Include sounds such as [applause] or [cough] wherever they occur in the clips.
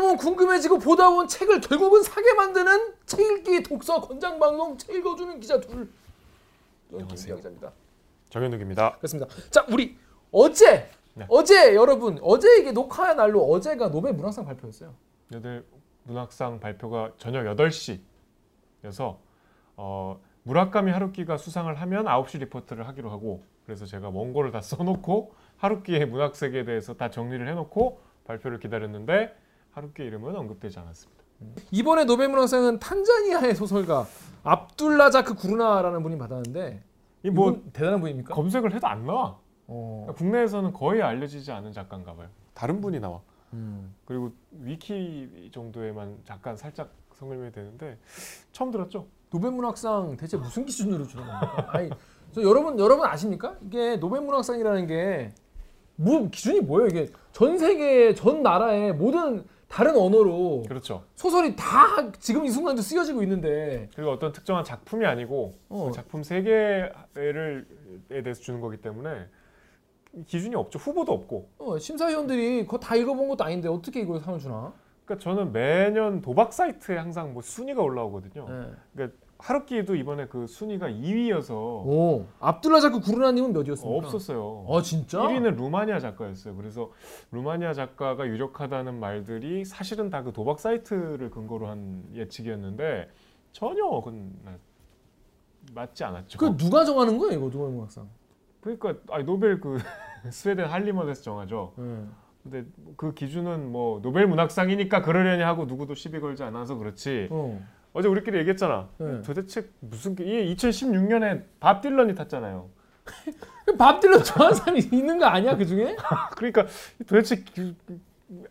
보면 궁금해지고 보다 보면 책을 결국은 사게 만드는 책 읽기 독서 권장 방송 책 읽어주는 기자 둘. 안녕하세요. 기자입니다. 정현욱입니다. 그렇습니다. 자 우리 어제 네. 어제 여러분 어제 이게 녹화 날로 어제가 노벨 문학상 발표였어요. 오늘 문학상 발표가 저녁 8시여서 어, 무라카미 하루키가 수상을 하면 9시 리포트를 하기로 하고 그래서 제가 원고를 다 써놓고 하루키의 문학 세계에 대해서 다 정리를 해놓고 발표를 기다렸는데 하루키 이름은 언급되지 않았습니다. 이번에 노벨 문학상은 탄자니아의 소설가 압둘라자크 구르나라는 분이 받았는데 이뭐 이분 대단한 분입니까? 검색을 해도 안 나와. 어. 그러니까 국내에서는 거의 알려지지 않은 작가인가 봐요. 다른 분이 나와. 음. 그리고 위키 정도에만 잠깐 살짝 설명이 되는데 처음 들었죠? 노벨 문학상 대체 무슨 기준으로 주는 겁니까? 아니, 저 여러분 여러분 아십니까? 이게 노벨 문학상이라는 게 뭐 기준이 뭐예요? 이게 전 세계 전 나라의 모든 다른 언어로 그렇죠. 소설이 다 지금 이 순간도 쓰여지고 있는데 그리고 어떤 특정한 작품이 아니고 어. 그 작품 세 개를 에 대해서 주는 거기 때문에 기준이 없죠. 후보도 없고. 어, 심사위원들이 그거 다 읽어본 것도 아닌데 어떻게 이걸 상을 주나? 그러니까 저는 매년 도박 사이트에 항상 뭐 순위가 올라오거든요. 네. 그러니까 하루키도 이번에 그 순위가 2위여서 오, 압둘라 자크 구르나님은 몇이었습니까? 없었어요. 아 진짜? 1위는 루마니아 작가였어요. 그래서 루마니아 작가가 유력하다는 말들이 사실은 다 그 도박 사이트를 근거로 한 예측이었는데 전혀 그건 맞지 않았죠. 그 누가 정하는 거예요 이거 노벨 문학상? 그러니까 아니, 노벨 그 [laughs] 스웨덴 한림원에서 정하죠. 네. 근데 그 기준은 뭐 노벨 문학상이니까 그러려니 하고 누구도 시비 걸지 않아서 그렇지. 어. 어제 우리끼리 얘기했잖아. 네. 도대체 무슨 게- 이게 2016년에 밥 딜런이 탔잖아요. 밥 딜런 좋아하는 사람이 있는 거 아니야 그 중에? [laughs] 그러니까 도대체 그-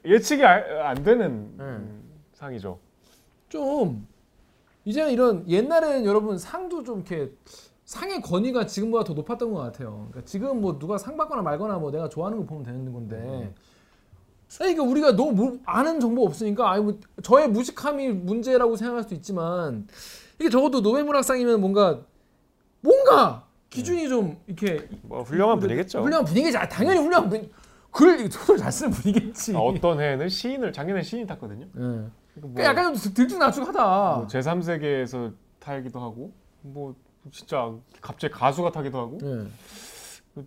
예측이 아- 안 되는 네. 음, 상이죠. 좀 이제는 이런 옛날에는 여러분 상도 좀 이렇게 상의 권위가 지금보다 더 높았던 것 같아요. 그러니까 지금 뭐 누가 상 받거나 말거나 뭐 내가 좋아하는 거 보면 되는 건데. 그러니까 우리가 너무 모- 아는 정보 없으니까 아니 뭐 저의 무식함이 문제라고 생각할 수도 있지만 이게 적어도 노벨 문학상이면 뭔가 뭔가 기준이 좀 이렇게 뭐 훌륭한 분이겠죠. 훌륭한 분위기지. 아, 당연히 훌륭한 분. 글 소설 잘 쓰는 분이겠지. 아, 어떤 해에는 시인을 작년에 시인 탔거든요. 예. 그러니까 그러니까 약간 좀 들쭉날쭉하다. 뭐 제3세계에서 타기도 하고 뭐 진짜 갑자기 가수가 타기도 하고 예.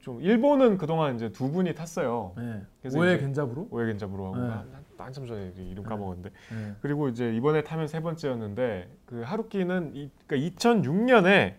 좀 일본은 그동안 이제 두 분이 탔어요. 예. 그래서 오해 겐잡으로. 오해겐잡으로 하고 네. 한, 한- 한참 전에 이름 까먹었는데 예. 그리고 이제 이번에 타면 세 번째였는데 그 하루키는 이, 그러니까 2006년에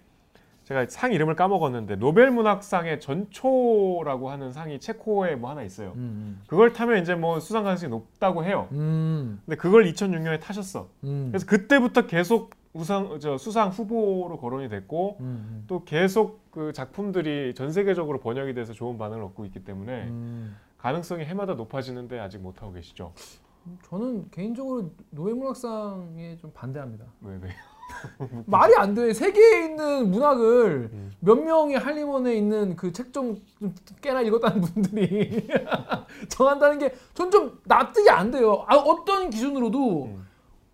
제가 상 이름을 까먹었는데 노벨 문학상의 전초라고 하는 상이 체코에 뭐 하나 있어요. 음. 그걸 타면 이제 뭐 수상 가능성이 높다고 해요. 음. 근데 그걸 2006년에 타셨어. 음. 그래서 그때부터 계속 우상 저 수상 후보로 거론이 됐고 음. 또 계속 그 작품들이 전 세계적으로 번역이 돼서 좋은 반응을 얻고 있기 때문에 음. 가능성이 해마다 높아지는데 아직 못 하고 계시죠. 저는 개인적으로 노벨 문학상에 좀 반대합니다. 왜 왜? [laughs] 말이 안 돼. 세계에 있는 문학을 음. 몇 명이 할리먼에 있는 그 책좀 꽤나 읽었다는 분들이 [laughs] 정한다는 게 전 좀 납득이 안 돼요. 아, 어떤 기준으로도 음.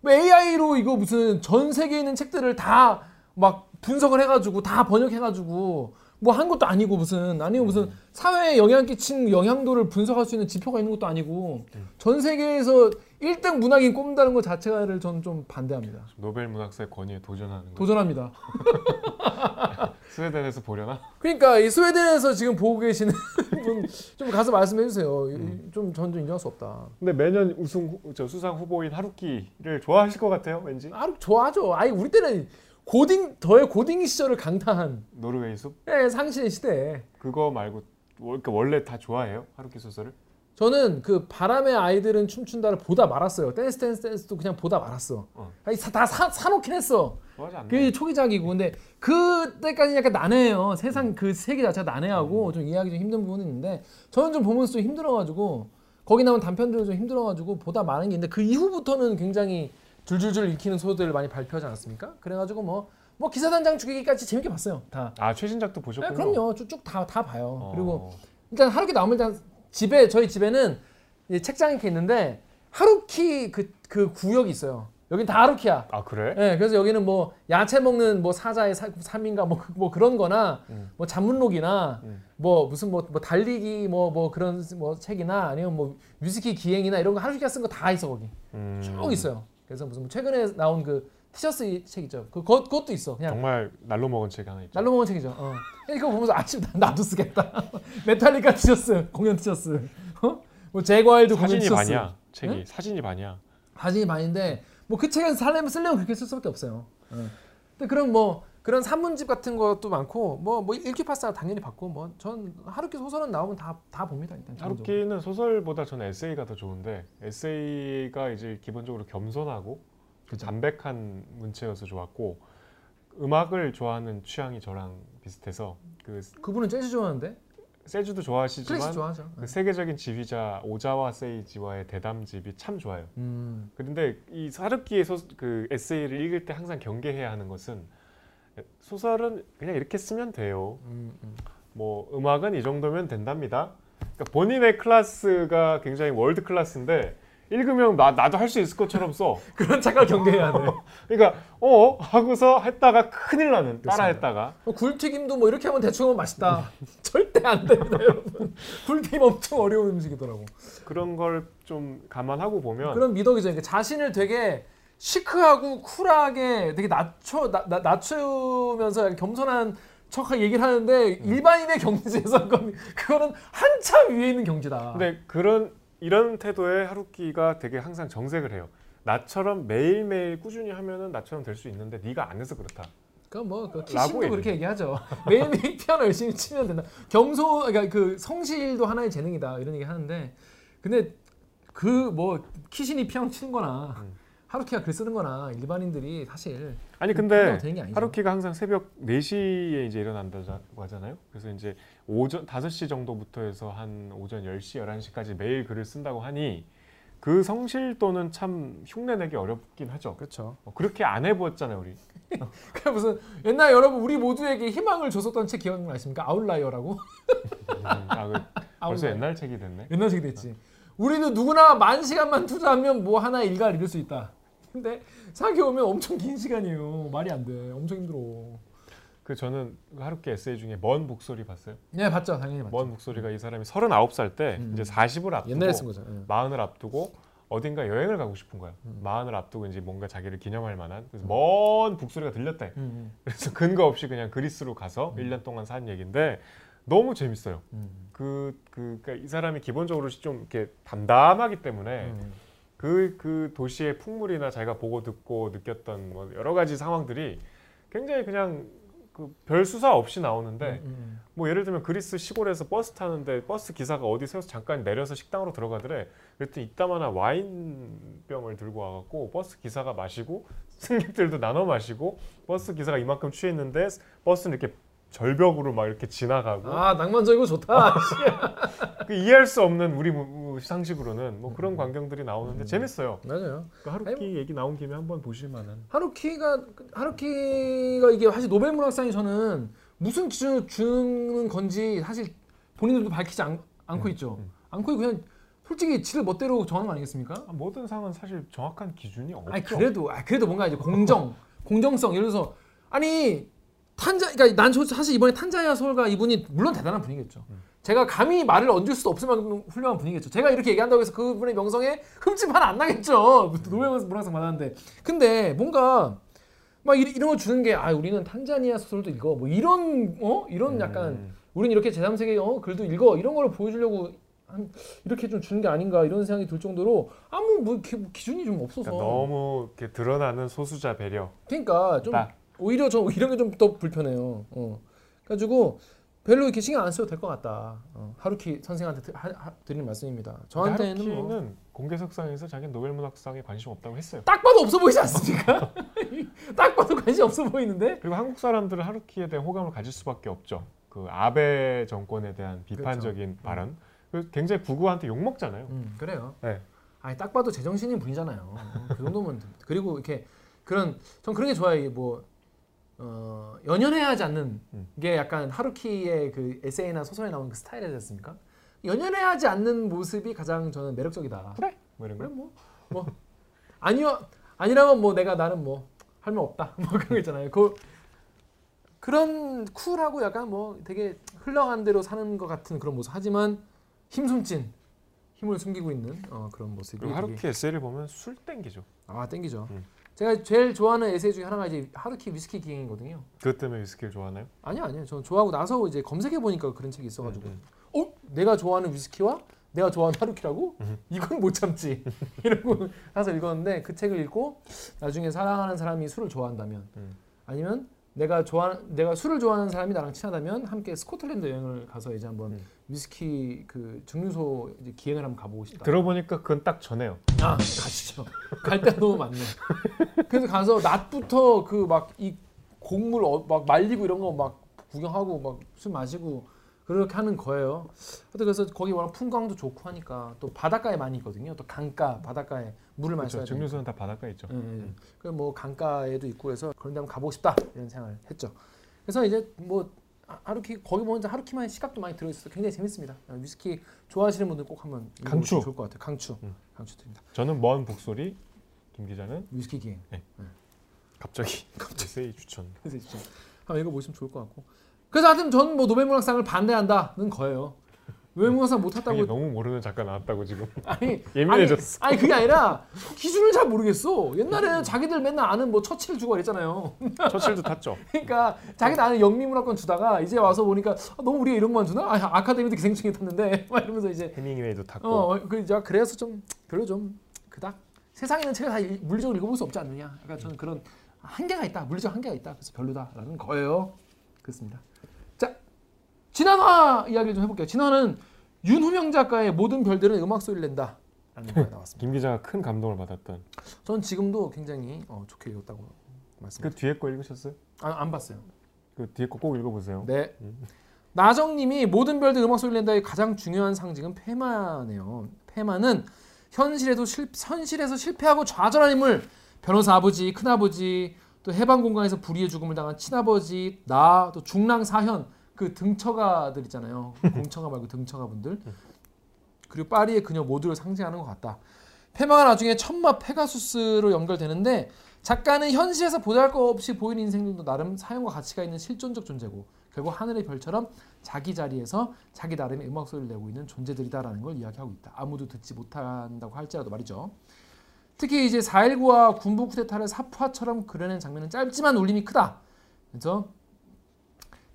AI로 이거 무슨 전 세계에 있는 책들을 다 막 분석을 해가지고 다 번역해가지고 뭐 한 것도 아니고 무슨 아니고 무슨 사회에 영향 끼친 영향도를 분석할 수 있는 지표가 있는 것도 아니고 전 세계에서 1등 문학인 꼽는다는 것 자체를 저는 좀 반대합니다. 노벨 문학상의 권위에 도전하는 거. 도전합니다. [laughs] 스웨덴에서 보려나? 그러니까 이 스웨덴에서 지금 보고 계시는 [laughs] 분 좀 가서 말씀해 주세요. 좀전 좀 인정할 수 없다. 근데 매년 우승 후- 저 수상 후보인 하루키를 좋아하실 것 같아요, 왠지. 아, 좋아하죠. 아니 우리 때는 고딩 더의 고딩 시절을 강타한 노르웨이 숲 예, 상실의 시대. 그거 말고 월- 그러니까 원래 다 좋아해요, 하루키 소설을? 저는 그 바람의 아이들은 춤춘다를 보다 말았어요. 댄스 댄스 댄스도 그냥 보다 말았어. 어. 아니 사- 다 사, 사놓긴 했어. 않나? 그게 초기작이고 근데 그때까지 약간 난해해요. 세상 그 세계 자체가 난해하고 좀 이해하기 좀 힘든 부분이 있는데 저는 좀 보면서 좀 힘들어가지고 거기 나온 단편들도 좀 힘들어가지고 보다 많은 게 있는데 그 이후부터는 굉장히 줄줄줄 읽히는 소설들을 많이 발표하지 않았습니까? 그래가지고 뭐뭐 기사단장 죽이기까지 재밌게 봤어요. 다. 아 최신작도 네, 보셨군요. 그럼요. 쭉쭉 다 다 봐요. 어. 그리고 일단 하루키 나오면 일단 집에 저희 집에는 이 책장이 이렇게 있는데 하루키 그, 그 구역이 있어요. 여긴 다 하루키야. 아 그래? 예, 그래서 여기는 뭐 야채 먹는 뭐 사자의 사, 삶인가 뭐, 그- 뭐 그런 거나 음. 뭐 잡문록이나 음. 뭐 무슨 뭐, 뭐 달리기 뭐뭐 그런 뭐 책이나 아니면 뭐 뮤지키 기행이나 이런 거 하루키가 쓴 거 다 있어 거기. 음. 쭉 있어요. 그래서 무슨 뭐 최근에 나온 그 티셔츠 이 책 있죠. 그 그것, 그것도 있어. 그냥 정말 날로 먹은 책 하나 있죠. 날로 먹은 책이죠. 어. 이거 보면서 아침 나도 쓰겠다. [laughs] 메탈리카 티셔츠 공연 티셔츠. 어? 뭐 제과일드 공연 사진이 티셔츠. 반이야. 책이 응? 사진이 반이야. 사진이 많은데 뭐 그 책은 살려면 쓰려면 그렇게 쓸 수밖에 없어요. 어. 근데 그런 뭐 그런 산문집 같은 것도 많고 뭐뭐 일기 파사 당연히 받고 뭐 전 하루키 소설은 나오면 다 다 봅니다 일단. 하루키는 소설보다 저는 에세이가 더 좋은데 에세이가 이제 기본적으로 겸손하고 그 담백한 문체여서 좋았고 음악을 좋아하는 취향이 저랑 비슷해서 그 그분은 재즈 좋아하는데 재즈도 클래식 좋아하시지만 좋아하죠. 그 세계적인 지휘자 오자와 세이지와의 대담집이 참 좋아요. 음. 그런데 이 하루키의 소, 그 에세이를 읽을 때 항상 경계해야 하는 것은 소설은 그냥 이렇게 쓰면 돼요. 음, 음. 뭐 음악은 이 정도면 된답니다. 그러니까 본인의 클래스가 굉장히 world class인데 읽으면 나, 나도 할 수 있을 것처럼 써. [laughs] 그런 착각 경계해야 돼. [laughs] 그러니까 어 하고서 했다가 큰일 나는 따라 했다가 뭐 굴튀김도 뭐 이렇게 하면 대충 하면 맛있다. [laughs] 절대 안 됩니다, 여러분. 굴튀김 엄청 어려운 음식이더라고. 그런 걸 좀 감안하고 보면 그런 미덕이죠. 그러니까 자신을 되게 시크하고 쿨하게 되게 낮춰 나, 나, 낮추면서 겸손한 척하게 얘기를 하는데 일반인의 경지에서 그거는 한참 위에 있는 경지다. 근데 그런 이런 태도에 하루키가 되게 항상 정색을 해요. 나처럼 매일매일 꾸준히 하면은 나처럼 될 수 있는데 네가 안 해서 그렇다. 뭐그 라고 키싱도. 그렇게 얘기하죠. [laughs] 매일매일 피아노 열심히 치면 된다. 겸손 그러니까 그 성실도 하나의 재능이다 이런 얘기 하는데 근데 그 뭐 키신이 피아노 치는 거나 음. 하루키가 글 쓰는 거나 일반인들이 사실 아니 그런 근데. 하루키가 항상 새벽 4시에 이제 일어난다고 하잖아요. 그래서 이제 오전 5시 정도부터 해서 한 오전 10시, 11시까지 매일 글을 쓴다고 하니 그 성실도는 참 흉내내기 어렵긴 하죠. 그렇죠. 어, 그렇게 안 해보았잖아요, 우리. [laughs] 그 무슨 옛날 여러분 우리 모두에게 희망을 줬었던 책 기억나십니까? 아웃라이어라고. 음, 아, 그 벌써 아웃라이어. 옛날 책이 됐네. 옛날 책이 됐지. 우리도 누구나 만 시간만 투자하면 뭐 하나 일가를 이룰 수 있다. 근데 생각해 보면 엄청 긴 시간이에요. 말이 안 돼. 엄청 힘들어. 그 저는 그 하루키 에세이 중에 먼 북소리 봤어요. 네 봤죠, 당연히 봤죠. 먼 북소리가 이 사람이 39살 때 음. 이제 40을 앞두고 옛날에 쓴 거죠. 예. 마흔을 앞두고 어딘가 여행을 가고 싶은 거야. 음. 마흔을 앞두고 이제 뭔가 자기를 기념할 만한 그래서 먼 북소리가 들렸대. 음, 그래서 근거 없이 그냥 그리스로 가서 1년 동안 산 얘기인데 너무 재밌어요. 음, 그, 그, 그러니까 이 사람이 기본적으로 좀 이렇게 담담하기 때문에 음. 그, 그 도시의 풍물이나 자기가 보고 듣고 느꼈던 뭐 여러 가지 상황들이 굉장히 그냥 그 별 수사 없이 나오는데 음, 음. 뭐 예를 들면 그리스 시골에서 버스 타는데 버스 기사가 어디 세워서 잠깐 내려서 식당으로 들어가더래. 그랬더니 이따만한 와인병을 들고 와갖고 버스 기사가 마시고 승객들도 나눠 마시고 버스 기사가 이만큼 취했는데 버스는 이렇게 절벽으로 막 이렇게 지나가고 아 낭만적이고 좋다. [laughs] 그 이해할 수 없는 우리 상식으로는 뭐 음. 그런 광경들이 나오는데 재밌어요. 맞아요. 그 하루키 얘기 나온 김에 한번 보실 만한. 하루키가 하루키가 이게 사실 노벨 문학상이 저는 무슨 기준으로 주는 건지 사실 본인들도 밝히지 않, 않고 있죠. 음. 않고 그냥 솔직히 지들 멋대로 정하는 거 아니겠습니까? 아, 모든 상은 사실 정확한 기준이 없죠. 아니 그래도 아 그래도 뭔가 이제 공정 [laughs] 공정성 예를 들어서 아니 탄자 그러니까 난 저- 사실 이번에 탄자야 서울가 이분이 물론 대단한 분이겠죠. 음. 제가 감히 말을 얹을 수 없을 만큼 훌륭한 분이겠죠. 제가 이렇게 얘기한다고 해서 그분의 명성에 흠집 하나 안 나겠죠. [laughs] 노벨 문학상 받았는데 근데 뭔가 막 이- 이런 거 주는 게 아 우리는 탄자니아 소설도 읽어 뭐 이런 어 이런 약간 음. 우린 이렇게 제3세계 어 글도 읽어 이런 걸 보여주려고 한 이렇게 좀 주는 게 아닌가 이런 생각이 들 정도로 아무 뭐 기, 기준이 좀 없어서 그러니까 너무 이렇게 드러나는 소수자 배려. 그러니까 좀 나. 오히려 저 이런 게 좀 더 불편해요. 어. 가지고 별로 이렇게 신경 안 써도 될 것 같다. 어. 하루키 선생한테 드, 하, 하, 드리는 말씀입니다. 저한테는 하루키는 뭐. 공개석상에서 자기는 노벨 문학상에 관심 없다고 했어요. 딱 봐도 없어 보이지 않습니까? [laughs] 딱 봐도 관심 없어 보이는데. 그리고 한국 사람들은 하루키에 대한 호감을 가질 수밖에 없죠. 그 아베 정권에 대한 비판적인 발언. 그 굉장히 구구한테 욕 먹잖아요. 음, 그래요. 네. 아니 딱 봐도 제정신인 분이잖아요. 어, 그 정도면. 그리고 이렇게 그런 전 그런 게 좋아요. 뭐 어, 연연해하지 않는 음. 게 약간 하루키의 그 에세이나 소설에 나오는 그 스타일이지 않습니까? 연연해하지 않는 모습이 가장 저는 매력적이다. 그래? 뭐 이런 그래 거. 뭐뭐 [laughs] 아니요 아니라면 뭐 내가 나는 뭐 할 말 없다. [laughs] 뭐 그런 거 있잖아요. 그 그런 쿨하고 약간 뭐 되게 흘러간 대로 사는 것 같은 그런 모습. 하지만 힘숨진 힘을 숨기고 있는 어, 그런 모습이 하루키 에세이를 보면 술 땡기죠. 아 땡기죠. 음. 제가 제일 좋아하는 에세이 중에 하나가 이제 하루키 위스키 기행이거든요. 그것 때문에 위스키를 좋아하나요? 아니요 아니요. 저는 좋아하고 나서 이제 검색해 보니까 그런 책이 있어가지고 음, 어 내가 좋아하는 위스키와 내가 좋아하는 하루키라고 음. 이건 못 참지 [laughs] 이러고 사서 읽었는데 그 책을 읽고 나중에 사랑하는 사람이 술을 좋아한다면 음. 아니면 내가 좋아 내가 술을 좋아하는 사람이 나랑 친하다면 함께 스코틀랜드 여행을 가서 이제 한번 음. 위스키 그 증류소 이제 기행을 한번 가보고 싶다. 들어보니까 그건 딱 전에요. 아 가시죠. 갈 데가 너무 많네. 그래서 가서 낮부터 그 막 이 곡물 어, 막 말리고 이런 거 막 구경하고 막 술 마시고 그렇게 하는 거예요. 하여튼 그래서 거기 워낙 풍광도 좋고 하니까 또 바닷가에 많이 있거든요. 또 강가 바닷가에 물을 많이. 되니까. 증류소는 다 바닷가에 있죠. 예, 예. 그뭐 강가에도 있고 그래서 그런 데 한번 가보고 싶다 이런 생각을 했죠. 그래서 이제 뭐 하- 하루키 거기 보면 하루키만의 시각도 많이 들어있어서 굉장히 재밌습니다. 위스키 좋아하시는 분들 꼭 한번 강추. 좋을 것 같아요. 강추, 음. 강추 드립니다. 저는 먼 북소리 김 기자는 위스키 기행. 갑자기 [laughs] 에세이 추천. 그래서 진짜 한번 읽어보시면 좋을 것 같고. 그래서 하여튼 저는 뭐 노벨문학상을 반대한다는 거예요. 노벨문학상 못 탔다고 너무 모르는 작가 나왔다고 지금 [laughs] 아니 예민해졌어. 아니, 아니 그게 아니라 [laughs] 기준을 잘 모르겠어. 옛날에는 자기들 맨날 아는 뭐 처칠 주고 그랬잖아요. [laughs] 처칠도 탔죠. 그러니까 자기는 아는 영미문학관 주다가 이제 와서 보니까 아, 너무 우리가 이런 것만 주나? 아, 아카데미도 기생충이 탔는데 막 이러면서 이제 해밍웨이도 탔고. 어, 그 이제 그래서 좀 별로 좀 그닥 세상에 있는 책을 다 일- 물리적으로 읽어볼 수 없지 않느냐. 약간 저는 그런 한계가 있다. 물리적 한계가 있다. 그래서 별로다라는 거예요. 그렇습니다. 자, 진화화 이야기를 좀 해볼게요. 진화는 윤후명 작가의 모든 별들은 음악 소리를 낸다. 라는 거가 나왔습니다. 김 기자가 큰 감동을 받았던 전 지금도 굉장히 어, 좋게 읽었다고 말씀드립니다. 그 뒤에 거 읽으셨어요? 아, 안 봤어요. 그 뒤에 거 꼭 읽어보세요. 네. 음. 나정님이 모든 별들 음악 소리 낸다의 가장 중요한 상징은 페마네요. 페마는 현실에도 실, 현실에서 실패하고 좌절한 인물, 변호사 아버지, 큰아버지, 또 해방 공간에서 불의의 죽음을 당한 친아버지, 나, 또 중랑 사현 그 등처가들 있잖아요. [laughs] 공처가 말고 등처가 분들. 그리고 파리의 그녀 모두를 상징하는 것 같다. 페마가 나중에 천마 페가수스로 연결되는데 작가는 현실에서 보잘 것 없이 보이는 인생들도 나름 사용과 가치가 있는 실존적 존재고 결국 하늘의 별처럼 자기 자리에서 자기 나름의 음악 소리를 내고 있는 존재들이다라는 걸 이야기하고 있다. 아무도 듣지 못한다고 할지라도 말이죠. 특히 이제 4.19와 군부 쿠데타를 사푸아처럼 그려낸 장면은 짧지만 울림이 크다. 그래서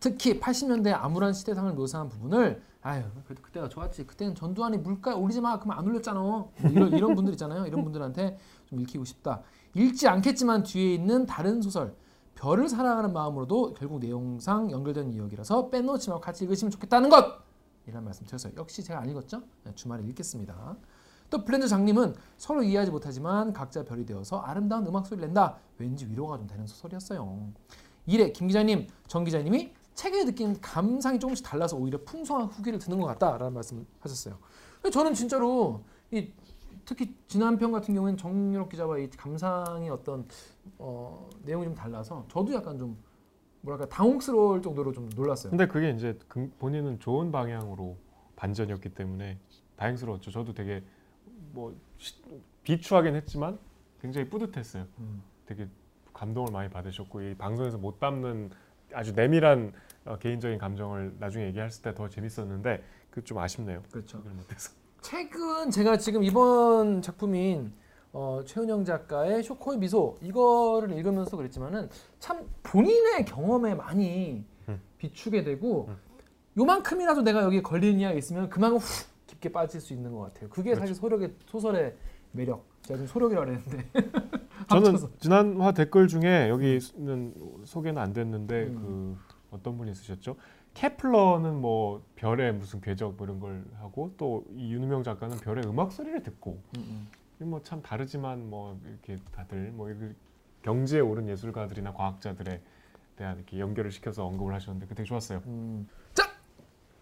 특히 80년대 암울한 시대상을 묘사한 부분을 아유 그래도 그때가 좋았지. 그때는 전두환이 물가 올리지 마. 그러면 안 올렸잖아. 뭐 이런 이런 분들 있잖아요. 이런 분들한테 좀 읽히고 싶다. 읽지 않겠지만 뒤에 있는 다른 소설 별을 사랑하는 마음으로도 결국 내용상 연결된 이야기라서 빼놓지 말고 같이 읽으시면 좋겠다는 것! 이란 말씀 드렸어요. 역시 제가 안 읽었죠? 네, 주말에 읽겠습니다. 또 블렌드 장님은 서로 이해하지 못하지만 각자 별이 되어서 아름다운 음악 소리를 낸다. 왠지 위로가 좀 되는 소설이었어요. 이래 김 기자님, 정 기자님이 책에 느낀 감상이 조금씩 달라서 오히려 풍성한 후기를 듣는 것 같다라는 말씀을 하셨어요. 저는 진짜로 이 특히 지난 편 같은 경우에는 정유럽 기자와 이 감상의 어떤 어, 내용이 좀 달라서 저도 약간 좀 뭐랄까 당혹스러울 정도로 좀 놀랐어요. 근데 그게 이제 그 본인은 좋은 방향으로 반전이었기 때문에 다행스러웠죠. 저도 되게 뭐 시- 비추하긴 했지만 굉장히 뿌듯했어요. 음. 되게 감동을 많이 받으셨고 이 방송에서 못 담는 아주 내밀한 어, 개인적인 감정을 나중에 얘기했을 때더 재밌었는데 그 좀 아쉽네요. 그렇죠. 못해서. 책은 제가 지금 이번 작품인 어, 최은영 작가의 쇼코의 미소 이거를 읽으면서 그랬지만은 참 본인의 경험에 많이 음. 비추게 되고 음. 요만큼이라도 내가 여기에 걸리는 이야기 있으면 그만큼 훅 깊게 빠질 수 있는 것 같아요. 그게 그렇죠. 사실 소력의 소설의 매력. 제가 지금 소력이라고 그랬는데 [laughs] 저는. 지난화 댓글 중에 여기는 소개는 안 됐는데 음. 그 어떤 분이 쓰셨죠? 케플러는 뭐 별의 무슨 궤적 뭐 이런 걸 하고 또 이 윤우명 작가는 별의 음악 소리를 듣고 음, 뭐참 다르지만 뭐 이렇게 다들 뭐 이렇게 경지에 오른 예술가들이나 과학자들에 대한 이렇게 연결을 시켜서 언급을 하셨는데 그 되게 좋았어요. 음. 자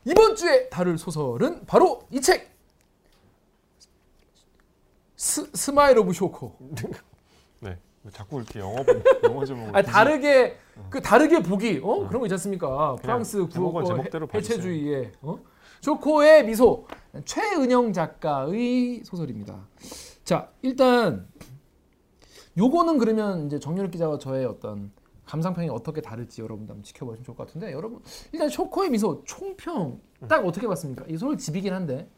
이번 주에 다룰 소설은 바로 이 책. 스, smile of 쇼코. [laughs] 네, 자꾸 이렇게 영어 [laughs] 영어 제목을 아 다르게 어. 그 다르게 보기 어 그런 거 있지 않습니까? 프랑스 구호 제목대로 해체주의의 어? 쇼코의 미소 최은영 작가의 소설입니다. 자 일단 요거는 그러면 이제 정윤욱 기자와 저의 어떤 감상평이 어떻게 다를지 여러분들 한번 지켜보시면 좋을 것 같은데 여러분 일단 쇼코의 미소 총평 딱 어떻게 봤습니까? 이 소설 집이긴 한데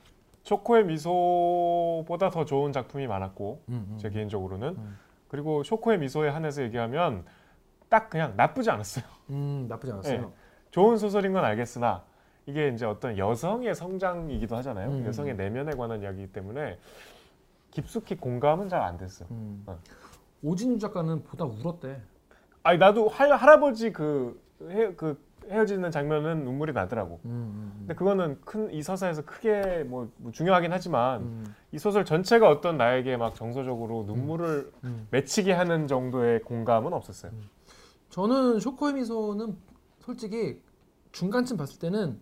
쇼코의 미소보다 더 좋은 작품이 많았고 음, 제 개인적으로는 음. 그리고 쇼코의 미소에 한해서 얘기하면 딱 그냥 나쁘지 않았어요. [laughs] 음, 나쁘지 않았어요. 네. 좋은 소설인 건 알겠으나 이게 이제 어떤 여성의 성장이기도 하잖아요. 음. 여성의 내면에 관한 이야기이기 때문에 깊숙이 공감은 잘 안 됐어. 음. 어. 오진유 작가는 보다 울었대. 아니 나도 할, 할아버지 그, 헤, 그 헤어지는 장면은 눈물이 나더라고. 음, 음, 근데 그거는 큰 이 서사에서 크게 뭐, 뭐 중요하긴 하지만 음, 이 소설 전체가 어떤 나에게 막 정서적으로 눈물을 음. 맺히게 하는 정도의 공감은 없었어요. 저는 쇼코의 미소는 솔직히 중간쯤 봤을 때는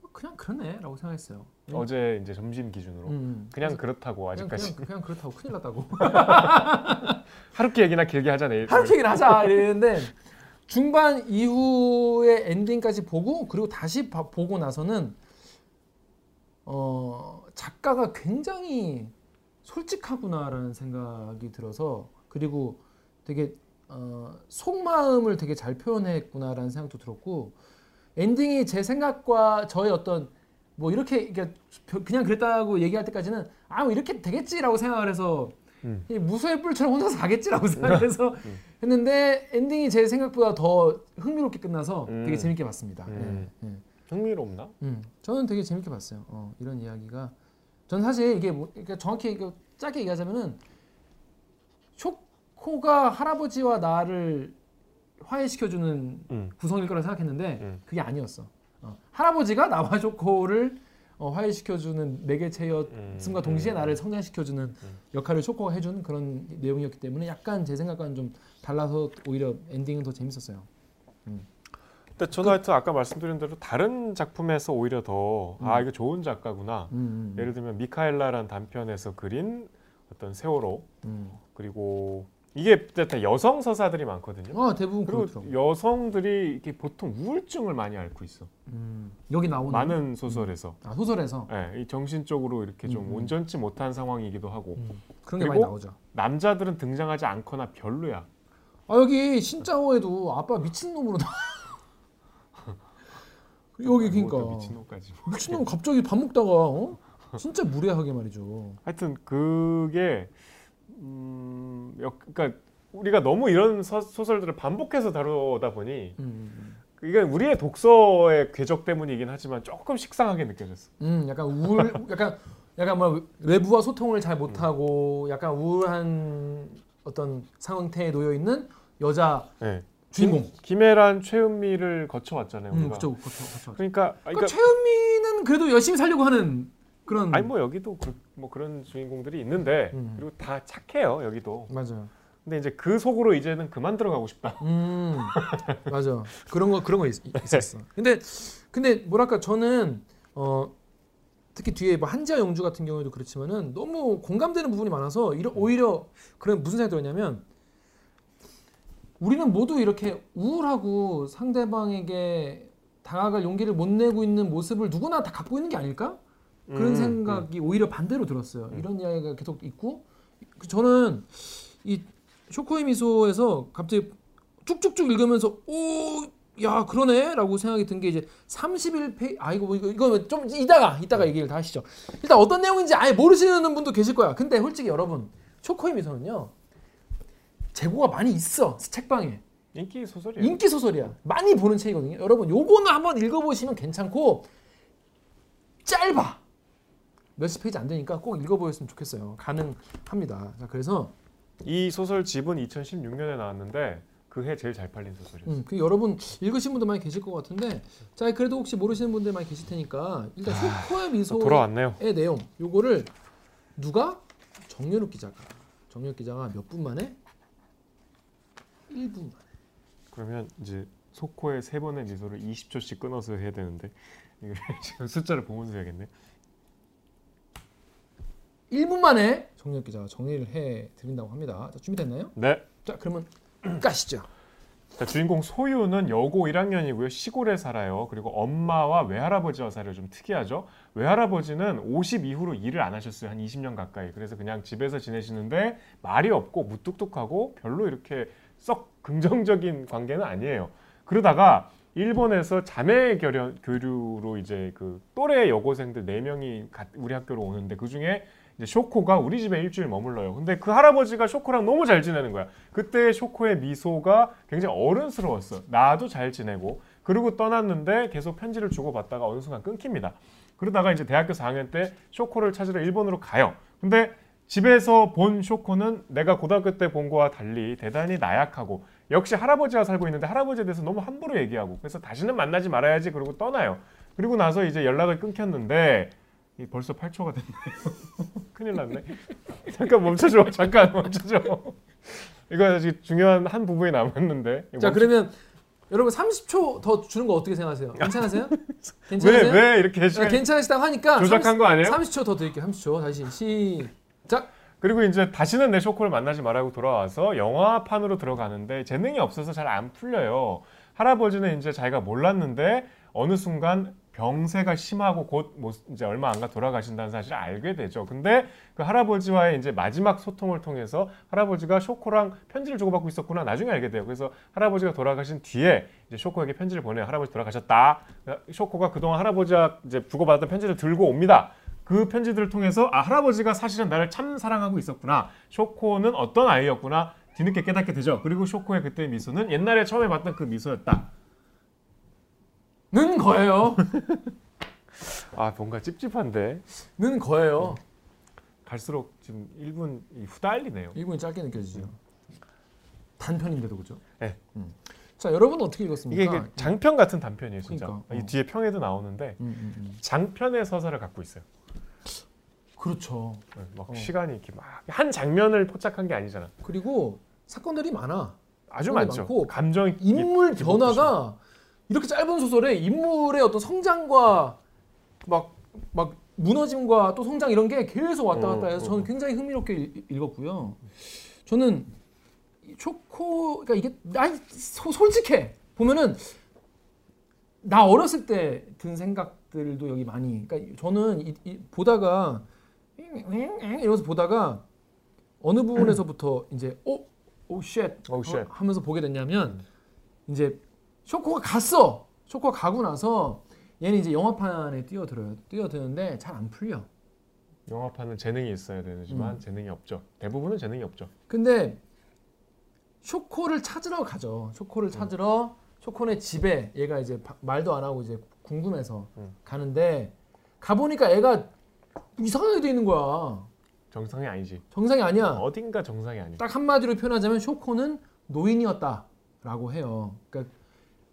뭐 그냥 그러네라고 생각했어요. 음. 어제 이제 점심 기준으로 음. 그냥 그렇다고 아직까지 그냥, 그냥 그렇다고 큰일 났다고. [laughs] 하루키 얘기나 길게 하자 내일. 하루 얘기를 하자 이랬는데 중반 이후의 엔딩까지 보고 그리고 다시 봐- 보고 나서는 어 작가가 굉장히 솔직하구나라는 생각이 들어서 그리고 되게 어 속마음을 되게 잘 표현했구나라는 생각도 들었고 엔딩이 제 생각과 저의 어떤 뭐 이렇게 이게 그냥 그랬다고 얘기할 때까지는 아 뭐 이렇게 되겠지라고 생각을 해서 음. 이 무소의 뿔처럼 혼자서 가겠지라고 [laughs] 생각해서 음. 했는데 엔딩이 제 생각보다 더 흥미롭게 끝나서 음. 되게 재밌게 봤습니다. 음. 예, 예. 흥미롭나? 음, 저는 되게 재밌게 봤어요. 어, 이런 이야기가 전 사실 이게 뭐, 그러니까 정확히 이거 짧게 얘기하자면은 쇼코가 할아버지와 나를 화해시켜주는 음. 구성일 거라 생각했는데 음. 그게 아니었어. 어, 할아버지가 나와 쇼코를 어, 화해시켜주는 매개 체였음과 음. 동시에 음. 나를 성장시켜주는 역할을 해준 그런 내용이었기 때문에 약간 제 생각과는 좀 달라서 오히려 엔딩은 더 재밌었어요. 근데 저는 하여튼 아까 말씀드린 대로 다른 작품에서 오히려 더아 음. 이거 좋은 작가구나. 음, 음, 예를 들면 미카엘라란 단편에서 그린 어떤 세월호 음. 그리고 이게 다 여성 서사들이 많거든요. 아 대부분 그리고 그렇더라고. 여성들이 이렇게 보통 우울증을 많이 앓고 있어. 음, 여기 나오는 많은 소설에서. 아, 소설에서 예, 이 정신적으로 이렇게 좀 음, 음. 온전치 못한 상황이기도 하고 음, 그런 게 많이 나오죠. 남자들은 등장하지 않거나 별로야. 아 여기 신짜오에도 아빠 미친 놈으로 나. [laughs] 여기 그러니까 뭐 미친 놈까지. 미친 놈 갑자기 밥 먹다가 어? 진짜 무례하게 말이죠. 하여튼 그게 음, 역, 그러니까 우리가 너무 이런 서- 소설들을 반복해서 다루다 보니 음, 이게 우리의 독서의 궤적 때문이긴 하지만 조금 식상하게 느껴졌어. 음 약간 우울, 약간 약간 뭐 외부와 소통을 잘 못하고 약간 우울한 어떤 상태에 놓여 있는 여자 네. 주인공. 김 혜란, 최은미를 거쳐왔잖아요. 음. 그쵸, 그쵸, 그쵸. 그러니까, 그러니까 그러니까 최은미는 그래도 열심히 살려고 하는 그런. 아니 뭐 여기도 그, 뭐 그런 주인공들이 있는데 음. 그리고 다 착해요 여기도. 맞아요. 근데 이제 그 속으로 이제는 그만 들어가고 싶다. 음 맞아 그런 거 그런 거 있, 있었어. 근데 근데 뭐랄까 저는 어 특히 뒤에 뭐 한지아 영주 같은 경우에도 그렇지만은 너무 공감되는 부분이 많아서 이러, 오히려 그런 무슨 생각이 들었냐면 우리는 모두 이렇게 우울하고 상대방에게 다가갈 용기를 못 내고 있는 모습을 누구나 다 갖고 있는 게 아닐까? 그런 음, 생각이 오히려 반대로 들었어요. 이런 이야기가 계속 있고 그 저는 이 쇼코의 미소에서 갑자기 쭉쭉쭉 읽으면서 오 야 그러네라고 생각이 든 게 이제 31 페이지 아 이거 뭐 이거 이거 좀 이따가 이따가 얘기를 다 하시죠. 일단 어떤 내용인지 아예 모르시는 분도 계실 거야. 근데 솔직히 여러분 쇼코의 미소는요 재고가 많이 있어 책방에 인기 소설이에요. 인기 소설이야. 많이 보는 책이거든요. 여러분 요거는 한번 읽어보시면 괜찮고 짧아. 몇십 페이지 안 되니까 꼭 읽어보셨으면 좋겠어요. 가능합니다. 자, 그래서 이 소설 집은 2016년에 나왔는데 그 해 제일 잘 팔린 소설이었어요. 음, 그 여러분 읽으신 분들 많이 계실 것 같은데 자 그래도 혹시 모르시는 분들 많이 계실 테니까 일단 쇼코의 미소의 돌아왔네요. 내용 요거를 누가 정연욱 기자가 정연욱 기자가 몇 분 만에 1분 만에 그러면 이제 소코의 세 번의 미소를 20초씩 끊어서 해야 되는데 [laughs] 지금 숫자를 보면서 해야겠네. 1분 만에 정연욱 기자가 정리를 해 드린다고 합니다. 자, 준비됐나요? 네. 자 그러면 [clears throat] 가시죠. 자, 주인공 소유는 여고 1학년이고요. 시골에 살아요. 그리고 엄마와 외할아버지와 살아요. 좀 특이하죠. 외할아버지는 50 이후로 일을 안 하셨어요. 한 20년 가까이. 그래서 그냥 집에서 지내시는데 말이 없고 무뚝뚝하고 별로 이렇게 썩 긍정적인 관계는 아니에요. 그러다가 일본에서 자매 교류로 이제 그 또래 여고생들 4명이 우리 학교로 오는데 그 중에 이제 쇼코가 우리 집에 일주일 머물러요. 근데 그 할아버지가 쇼코랑 너무 잘 지내는 거야. 그때 쇼코의 미소가 굉장히 어른스러웠어. 나도 잘 지내고. 그리고 떠났는데 계속 편지를 주고받다가 어느 순간 끊깁니다. 그러다가 이제 대학교 4학년 때 쇼코를 찾으러 일본으로 가요. 근데 집에서 본 쇼코는 내가 고등학교 때 본 거와 달리 대단히 나약하고 역시 할아버지와 살고 있는데 할아버지에 대해서 너무 함부로 얘기하고 그래서 다시는 만나지 말아야지 그러고 떠나요. 그리고 나서 이제 연락을 끊겼는데 벌써 8초가 됐네요. 큰일 났네. [laughs] 잠깐 멈춰줘. [laughs] 잠깐 멈춰줘. 이거 아직 중요한 한 부분이 남았는데. 자 멈춰... 그러면 여러분 30초 더 주는 거 어떻게 생각하세요? 괜찮으세요? [laughs] 괜찮으세요? 왜, 왜 이렇게 시간... 괜찮으시다고 하니까 조작한 30, 거 아니에요? 30초 더 드릴게요. 30초 다시 시작. 그리고 이제 다시는 내 쇼코를 만나지 말라고 돌아와서 영화판으로 들어가는데 재능이 없어서 잘 안 풀려요. 할아버지는 이제 자기가 몰랐는데 어느 순간 병세가 심하고 곧 뭐 이제 얼마 안가 돌아가신다는 사실을 알게 되죠. 근데 그 할아버지와의 이제 마지막 소통을 통해서 할아버지가 쇼코랑 편지를 주고받고 있었구나 나중에 알게 돼요. 그래서 할아버지가 돌아가신 뒤에 이제 쇼코에게 편지를 보내요. 할아버지 돌아가셨다. 쇼코가 그동안 할아버지와 이제 주고받았던 편지를 들고 옵니다. 그 편지들을 통해서 아 할아버지가 사실은 나를 참 사랑하고 있었구나. 쇼코는 어떤 아이였구나. 뒤늦게 깨닫게 되죠. 그리고 쇼코의 그때의 미소는 옛날에 처음에 봤던 그 미소였다. 는 거예요. [laughs] 아 뭔가 찝찝한데. 는 거예요. 갈수록 지금 1분 후달리네요. 1분이 짧게 느껴지죠. 단편인데도 그죠? 네. 음. 자 여러분 어떻게 읽었습니까? 이게, 이게 장편 같은 단편이에요, 진짜. 그러니까, 이 어. 뒤에 평에도 나오는데 음, 음, 음. 장편의 서사를 갖고 있어요. 그렇죠. 네, 막 어. 시간이 이렇게 막 한 장면을 포착한 게 아니잖아. 그리고 사건들이 많아. 아주 많죠. 감정이 인물 변화가 이렇게 짧은 소설에 인물의 어떤 성장과 막 막 무너짐과 또 성장 이런 게 계속 왔다 갔다 해서 어, 저는 어. 굉장히 흥미롭게 읽- 읽었고요. 저는 이 쇼코 그러니까 이게 나 소- 솔직해 보면은 나 어렸을 때 든 생각들도 여기 많이 그러니까 저는 이, 이 보다가 이러면서 보다가 어느 부분에서부터 이제 오, oh shit, Oh shit. 하면서 보게 됐냐면 이제 쇼코가 갔어. 쇼코가 가고 나서 얘는 이제 영화판에 뛰어들어요. 뛰어드는데 잘 안 풀려. 영화판은 재능이 있어야 되지만 음. 재능이 없죠. 대부분은 재능이 없죠. 근데 쇼코를 찾으러 가죠. 음. 쇼코를 찾으러 쇼코네 집에 얘가 이제 바- 말도 안 하고 이제 궁금해서 음. 가는데 가 보니까 애가 이상하게 돼 있는 거야. 정상이 아니지. 정상이 아니야. 어딘가 정상이 아니지. 딱 한마디로 표현하자면 쇼코는 노인이었다라고 해요. 그러니까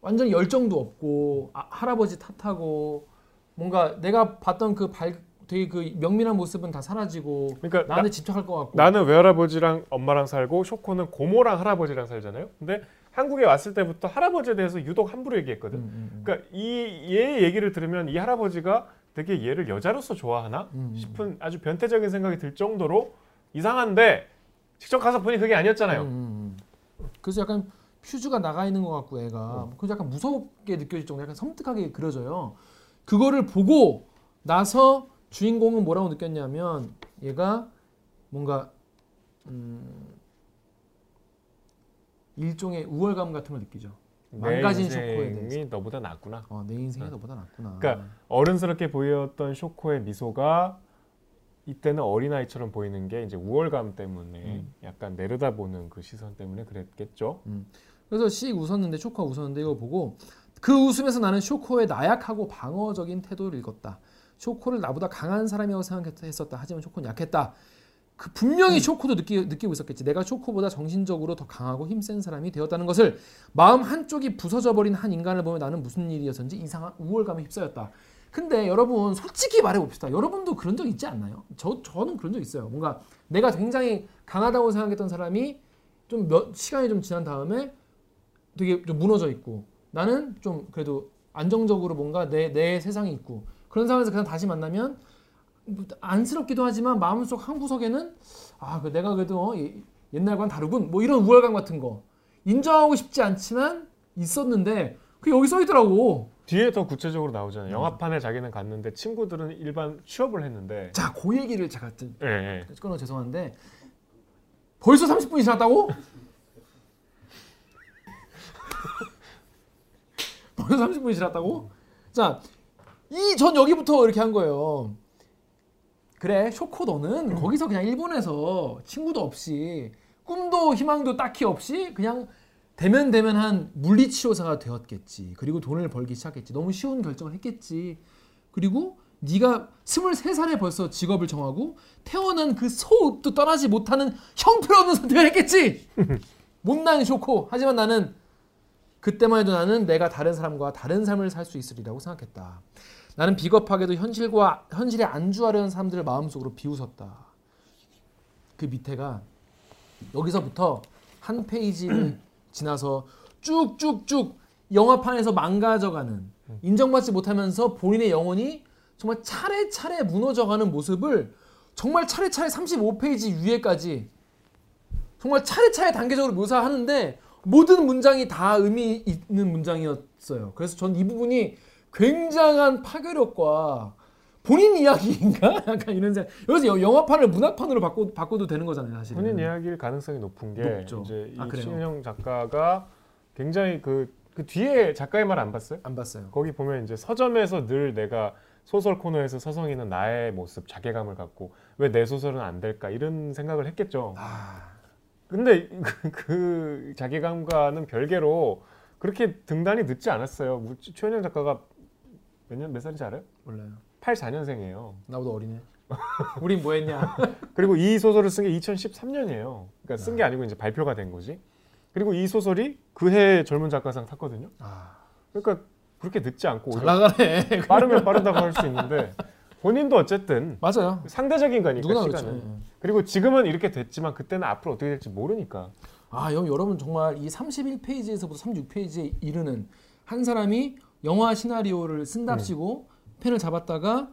완전히 열정도 없고 아, 할아버지 탓하고 뭔가 내가 봤던 그 발, 되게 그 명민한 모습은 다 사라지고 그러니까 나한테 집착할 것 같고 나, 는 외할아버지랑 엄마랑 살고 쇼코는 고모랑 할아버지랑 살잖아요. 근데 한국에 왔을 때부터 할아버지에 대해서 유독 함부로 얘기했거든. 음, 음, 음. 그러니까 이 얘 얘기를 들으면 이 할아버지가 되게 얘를 여자로서 좋아하나 음, 음. 싶은 아주 변태적인 생각이 들 정도로 이상한데 직접 가서 보니 그게 아니었잖아요. 음, 음, 음. 그래서 약간 퓨즈가 나가 있는 것 같고 애가 어. 그래서 약간 무섭게 느껴질 정도 약간 섬뜩하게 그려져요. 그거를 보고 나서 주인공은 뭐라고 느꼈냐면 얘가 뭔가 음, 일종의 우월감 같은 걸 느끼죠. 망가진 쇼코에 내 대해서. 인생이 너보다 낫구나. 어, 내 인생이 네. 너보다 낫구나. 그러니까 어른스럽게 보였던 쇼코의 미소가 이때는 어린아이처럼 보이는 게 이제 우월감 때문에 음. 약간 내려다보는 그 시선 때문에 그랬겠죠. 그래서 씩 웃었는데 쇼코가 웃었는데 이거 보고 그 웃음에서 나는 쇼코의 나약하고 방어적인 태도를 읽었다. 쇼코를 나보다 강한 사람이라고 생각했었다. 하지만 쇼코는 약했다. 그 분명히 쇼코도 느끼, 느끼고 있었겠지. 내가 쇼코보다 정신적으로 더 강하고 힘센 사람이 되었다는 것을 마음 한쪽이 부서져 버린 한 인간을 보면 나는 무슨 일이었는지 이상한 우월감에 휩싸였다. 근데 여러분 솔직히 말해 봅시다. 여러분도 그런 적 있지 않나요? 저 저는 그런 적 있어요. 뭔가 내가 굉장히 강하다고 생각했던 사람이 좀 몇 시간이 좀 지난 다음에 되게 좀 무너져 있고 나는 좀 그래도 안정적으로 뭔가 내 내 세상이 있고 그런 상황에서 그냥 다시 만나면 뭐 안쓰럽기도 하지만 마음속 한 구석에는 아그 내가 그래도 어, 이- 옛날과는 다르군 뭐 이런 우월감 같은 거 인정하고 싶지 않지만 있었는데 그 여기 써 있더라고. 뒤에 더 구체적으로 나오잖아요. 음. 영화판에 자기는 갔는데 친구들은 일반 취업을 했는데. 자, 그 얘기를 제가 좀 예, 예. 끊어 죄송한데 벌써 30분이 지났다고? [laughs] 벌써 30분이 지났다고? 자, 이 전 여기부터 이렇게 한 거예요. 그래, 쇼코 너는 거기서 그냥 일본에서 친구도 없이 꿈도 희망도 딱히 없이 그냥 대면 대면한 물리치료사가 되었겠지. 그리고 돈을 벌기 시작했지. 너무 쉬운 결정을 했겠지. 그리고 네가 23살에 벌써 직업을 정하고 태어난 그 소읍도 떠나지 못하는 형편없는 선택을 했겠지. [laughs] 못난 쇼코. 하지만 나는 그때만 해도 나는 내가 다른 사람과 다른 삶을 살 수 있으리라고 생각했다. 나는 비겁하게도 현실과 현실에 안주하려는 사람들을 마음속으로 비웃었다. 그 밑에가 여기서부터 한 페이지를 [clears throat] 지나서 쭉쭉쭉 영화판에서 망가져가는 인정받지 못하면서 본인의 영혼이 정말 차례차례 무너져가는 모습을 정말 차례차례 35페이지 위에까지 정말 차례차례 단계적으로 묘사하는데 모든 문장이 다 의미 있는 문장이었어요. 그래서 전 이 부분이 굉장한 파괴력과 본인 이야기인가? [laughs] 약간 이런 생각. 여기서 여- 영화판을 문학판으로 바꿔, 바꿔도 되는 거잖아요, 사실. 본인 이야기일 가능성이 높은 게 높죠. 이제 아, 이 그래요? 신은영 작가가 굉장히 그, 그 뒤에 작가의 말 안 봤어요? 안 봤어요. 거기 보면 이제 서점에서 늘 내가 소설 코너에서 서성이는 나의 모습, 자괴감을 갖고 왜 내 소설은 안 될까 이런 생각을 했겠죠. 아, 근데 [laughs] 그, 그 자괴감과는 별개로 그렇게 등단이 늦지 않았어요. 무- 최은영 작가가 몇 년 몇 살인지 알아요? 몰라요. 84년생이에요. 나보다 어리네. [laughs] 우린 뭐 했냐? 그리고 이 소설을 쓴 게 2013년이에요. 그러니까 쓴 게 아니고 이제 발표가 된 거지. 그리고 이 소설이 그해 젊은 작가상 탔거든요. 아, 그러니까 그렇게 늦지 않고 잘 나가네. 빠르면 빠르다고 할 수 있는데 [laughs] 본인도 어쨌든 맞아요. 상대적인 거니까 누구나 시간은. 그렇죠. 예. 그리고 지금은 이렇게 됐지만 그때는 앞으로 어떻게 될지 모르니까. 아, 여- 여러분 정말 이 31페이지에서부터 36페이지에 이르는 한 사람이 영화 시나리오를 쓴답시고 펜을 잡았다가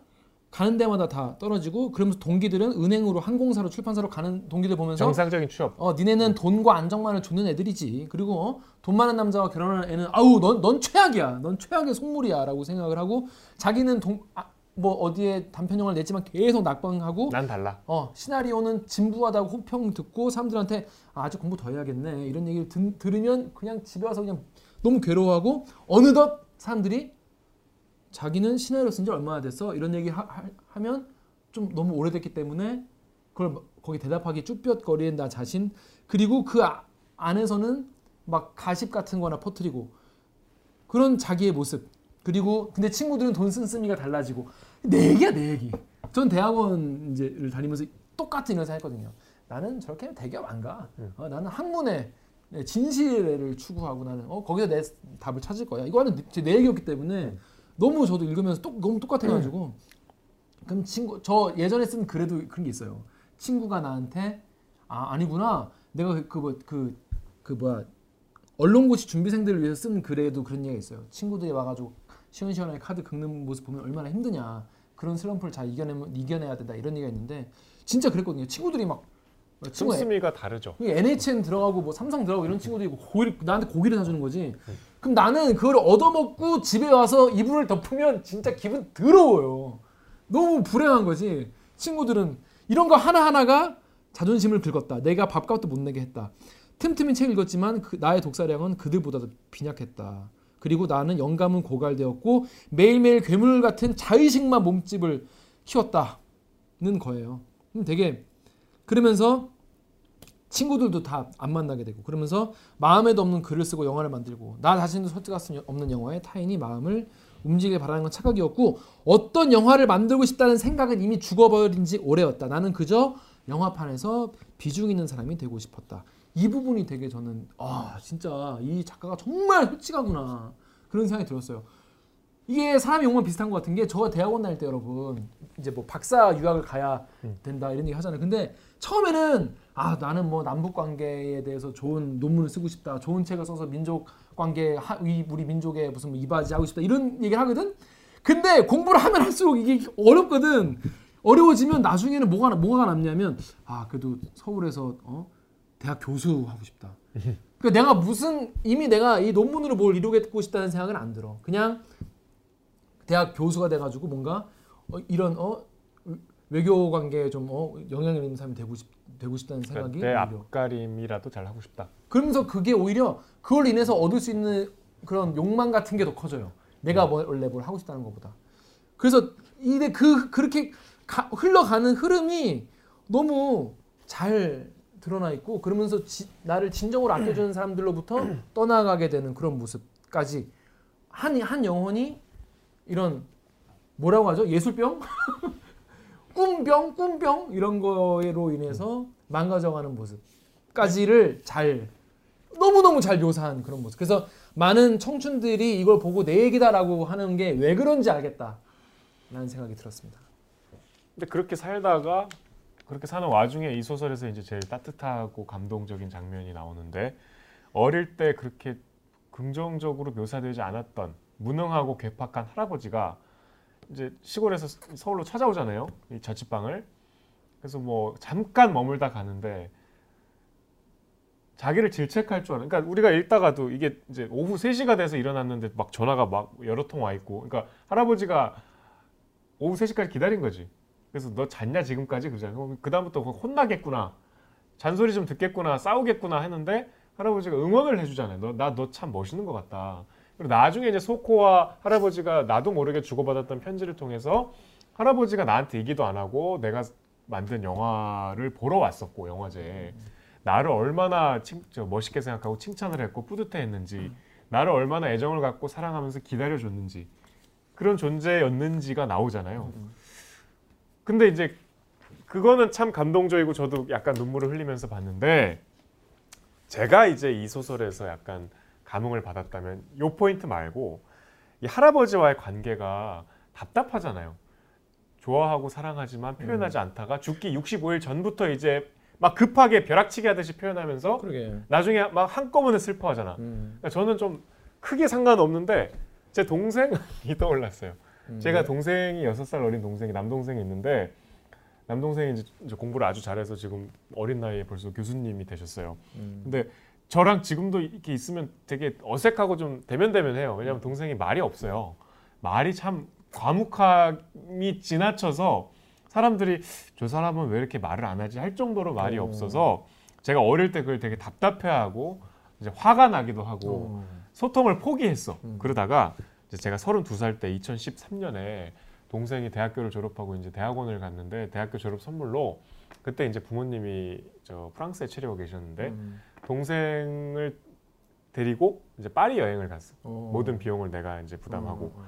가는 데마다 다 떨어지고 그러면서 동기들은 은행으로 항공사로 출판사로 가는 동기들 보면서 정상적인 취업. 어 니네는 돈과 안정만을 줬는 애들이지 그리고 어, 돈 많은 남자와 결혼하는 애는 아우 넌, 넌 최악이야 넌 최악의 속물이야 라고 생각을 하고 자기는 동, 아, 뭐 어디에 단편 영화를 냈지만 계속 낙방하고 난 달라. 어 시나리오는 진부하다고 호평 듣고 사람들한테 아, 아직 공부 더 해야겠네. 이런 얘기를 든- 들으면 그냥 집에 와서 그냥 너무 괴로워하고 어느덧 사람들이 자기는 시나리오 쓴 지 얼마나 됐어? 이런 얘기 하, 하, 면좀 너무 오래됐기 때문에 그걸 막 거기 대답하기 쭈뼛거리는 나 자신. 그리고 그 아- 안에서는 막 가십 같은 거나 퍼뜨리고 그런 자기의 모습. 그리고 근데 친구들은 돈 쓴 쓰미가 달라지고 내 얘기야 내 얘기. 전 대학원 이제를 다니면서 똑같은 이런 생각했거든요. 나는 저렇게 대기업 안가. 음. 어, 나는 학문의 네, 진실을 추구하고 나는 어, 거기서 내 답을 찾을 거야. 이거는 제 내 얘기였기 때문에 너무 저도 읽으면서 똑, 너무 똑같아가지고. 그럼 친구 저 예전에 쓴 글에도 그런 게 있어요. 친구가 나한테 아 아니구나. 내가 그그그 그, 그 뭐야 언론고시 준비생들을 위해서 쓴 글에도 그런 얘기가 있어요. 친구들이 와가지고 시원시원하게 카드 긁는 모습 보면 얼마나 힘드냐. 그런 슬럼프를 잘 이겨내면 이겨내야 된다 이런 얘기가 있는데 진짜 그랬거든요. 친구들이 막 씀씀이가 다르죠. NHN 들어가고 뭐 삼성 들어가고 이런 친구들이 고기를 나한테 고기를 사주는 거지. 그럼 나는 그걸 얻어먹고 집에 와서 이불을 덮으면 진짜 기분 더러워요. 너무 불행한 거지. 친구들은 이런 거 하나 하나가 자존심을 긁었다. 내가 밥값도 못 내게 했다. 틈틈이 책 읽었지만 그 나의 독서량은 그들보다도 빈약했다. 그리고 나는 영감은 고갈되었고 매일매일 괴물 같은 자의식만 몸집을 키웠다는 거예요. 음, 되게 그러면서 친구들도 다 안 만나게 되고 그러면서 마음에도 없는 글을 쓰고 영화를 만들고 나 자신도 설득할 수 없는 영화에 타인이 마음을 움직이길 바라는 건 착각이었고 어떤 영화를 만들고 싶다는 생각은 이미 죽어버린 지 오래였다. 나는 그저 영화판에서 비중 있는 사람이 되고 싶었다. 이 부분이 되게 저는 아 진짜 이 작가가 정말 솔직하구나 그런 생각이 들었어요. 이게 사람이 용어 비슷한 것 같은 게 저 대학원 다닐 때 여러분 이제 뭐 박사 유학을 가야 된다 이런 얘기 하잖아요. 근데 처음에는 아 나는 뭐 남북 관계에 대해서 좋은 논문을 쓰고 싶다, 좋은 책을 써서 민족 관계 우리 민족의 무슨 뭐 이바지 하고 싶다 이런 얘기를 하거든. 근데 공부를 하면 할수록 이게 어렵거든. 어려워지면 나중에는 뭐가 뭐가 남냐면 아 그래도 서울에서 어 대학 교수 하고 싶다. 그 내가 무슨 이미 내가 이 논문으로 뭘 이루겠고 싶다는 생각은 안 들어. 그냥 대학 교수가 돼가지고 뭔가 어, 이런 어 외교 관계에 좀 어, 영향력 있는 사람이 되고 싶 되고 싶다는 생각이 그러니까 내 오히려. 앞가림이라도 잘 하고 싶다. 그러면서 그게 오히려 그걸 인해서 얻을 수 있는 그런 욕망 같은 게 더 커져요. 내가 뭐, 원래 뭘 하고 싶다는 것보다. 그래서 이데 그 그렇게 가- 흘러가는 흐름이 너무 잘 드러나 있고 그러면서 지- 나를 진정으로 아껴주는 사람들로부터 [clears throat] 떠나가게 되는 그런 모습까지 한 한 영혼이 이런 뭐라고 하죠 예술병 [laughs] 꿈병 꿈병 이런 거로 인해서 망가져가는 모습까지를 잘 너무 너무 잘 묘사한 그런 모습. 그래서 많은 청춘들이 이걸 보고 내 얘기다라고 하는 게 왜 그런지 알겠다 라는 생각이 들었습니다. 근데 그렇게 살다가 그렇게 사는 와중에 이 소설에서 이제 제일 따뜻하고 감동적인 장면이 나오는데 어릴 때 그렇게 긍정적으로 묘사되지 않았던 무능하고 괴팍한 할아버지가 이제 시골에서 서울로 찾아오잖아요. 이 자취방을. 그래서 뭐 잠깐 머물다 가는데 자기를 질책할 줄 아는. 그러니까 우리가 읽다가도 이게 이제 오후 3시가 돼서 일어났는데 막 전화가 막 여러 통 와 있고. 그러니까 할아버지가 오후 3시까지 기다린 거지. 그래서 너 잤냐 지금까지 그러잖아. 그 다음부터 혼나겠구나, 잔소리 좀 듣겠구나, 싸우겠구나 했는데 할아버지가 응원을 해주잖아요. 너 나 너 참 멋있는 것 같다. 그리고 나중에 이제 소코와 할아버지가 나도 모르게 주고받았던 편지를 통해서 할아버지가 나한테 얘기도 안 하고 내가 만든 영화를 보러 왔었고 영화제에 나를 얼마나 칭, 저 멋있게 생각하고 칭찬을 했고 뿌듯해했는지 나를 얼마나 애정을 갖고 사랑하면서 기다려줬는지 그런 존재였는지가 나오잖아요. 근데 이제 그거는 참 감동적이고 저도 약간 눈물을 흘리면서 봤는데 제가 이제 이 소설에서 약간 감흥을 받았다면 요 포인트 말고 이 할아버지와의 관계가 답답하잖아요. 좋아하고 사랑하지만 표현하지 않다가 죽기 65일 전부터 이제 막 급하게 벼락치기 하듯이 표현하면서 그러게. 나중에 막 한꺼번에 슬퍼하잖아. 음. 그러니까 저는 좀 크게 상관없는데 제 동생이 [laughs] 떠올랐어요. 음. 제가 동생이 여섯 살 어린 동생이 남동생이 있는데 남동생이 이제 공부를 아주 잘해서 지금 어린 나이에 벌써 교수님이 되셨어요. 음. 근데 저랑 지금도 이렇게 있으면 되게 어색하고 좀 대면대면해요. 왜냐하면 동생이 말이 없어요. 말이 참 과묵함이 지나쳐서 사람들이 저 사람은 왜 이렇게 말을 안 하지 할 정도로 말이 어. 없어서 제가 어릴 때 그걸 되게 답답해하고 이제 화가 나기도 하고 어. 소통을 포기했어. 음. 그러다가 이제 제가 32살 때 2013년에 동생이 대학교를 졸업하고 이제 대학원을 갔는데 대학교 졸업 선물로 그때 이제 부모님이 저 프랑스에 체류하고 계셨는데 음. 동생을 데리고 이제 파리 여행을 갔어. 어. 모든 비용을 내가 이제 부담하고 어, 어.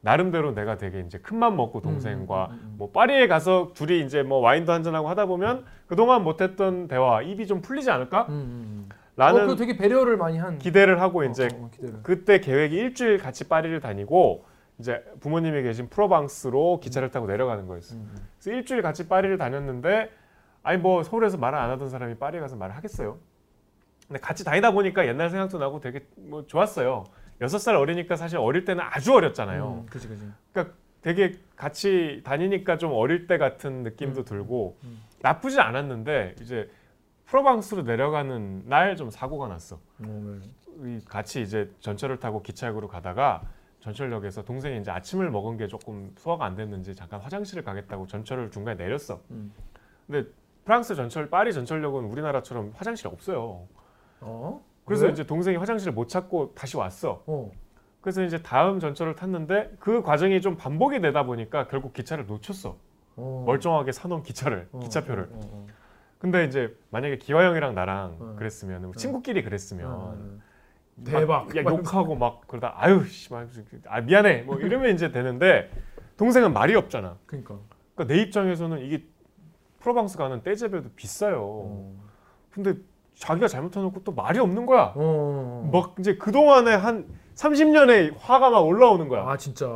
나름대로 내가 되게 이제 큰맘 먹고 동생과 음, 음, 음. 뭐 파리에 가서 둘이 이제 뭐 와인도 한잔 하고 하다 보면 그동안 못했던 대화 입이 좀 풀리지 않을까? 음, 음. 라는 어, 그 되게 배려를 많이 한. 기대를 하고 어, 이제 어, 기대를. 그때 계획이 일주일 같이 파리를 다니고 이제 부모님이 계신 프로방스로 기차를 타고 내려가는 거였어. 음, 음. 그래서 일주일 같이 파리를 다녔는데 아니 뭐 서울에서 말을 안 하던 사람이 파리에 가서 말을 하겠어요. 근데 같이 다니다 보니까 옛날 생각도 나고 되게 뭐 좋았어요. 여섯 살 어리니까 사실 어릴 때는 아주 어렸잖아요. 음, 그지 그지. 그러니까 되게 같이 다니니까 좀 어릴 때 같은 느낌도 음. 들고 음. 나쁘지 않았는데 이제 프로방스로 내려가는 날 좀 사고가 났어. 어, 네. 이 같이 이제 전철을 타고 기차역으로 가다가 전철역에서 동생이 이제 아침을 먹은 게 조금 소화가 안 됐는지 잠깐 화장실을 가겠다고 전철을 중간에 내렸어. 음. 근데 프랑스 전철 파리 전철역은 우리나라처럼 화장실이 없어요. 어? 그래서 왜? 이제 동생이 화장실을 못 찾고 다시 왔어. 어. 그래서 이제 다음 전철을 탔는데 그 과정이 좀 반복이 되다 보니까 결국 기차를 놓쳤어. 어. 멀쩡하게 사놓은 기차를 어, 기차표를. 어, 어, 어. 근데 이제 만약에 기화영이랑 나랑 어. 그랬으면 어. 친구끼리 그랬으면 어, 어. 막 대박. 야, 욕하고 막 그러다 아유 씨발 아 미안해 뭐 이러면 이제 되는데 동생은 말이 없잖아. 그러니까. 그러니까 내 입장에서는 이게 프로방스 가는 떼제배도 비싸요. 어. 근데 자기가 잘못해놓고 또 말이 없는 거야. 어. 막 이제 그 동안에 한 30년의 화가 막 올라오는 거야. 아 진짜.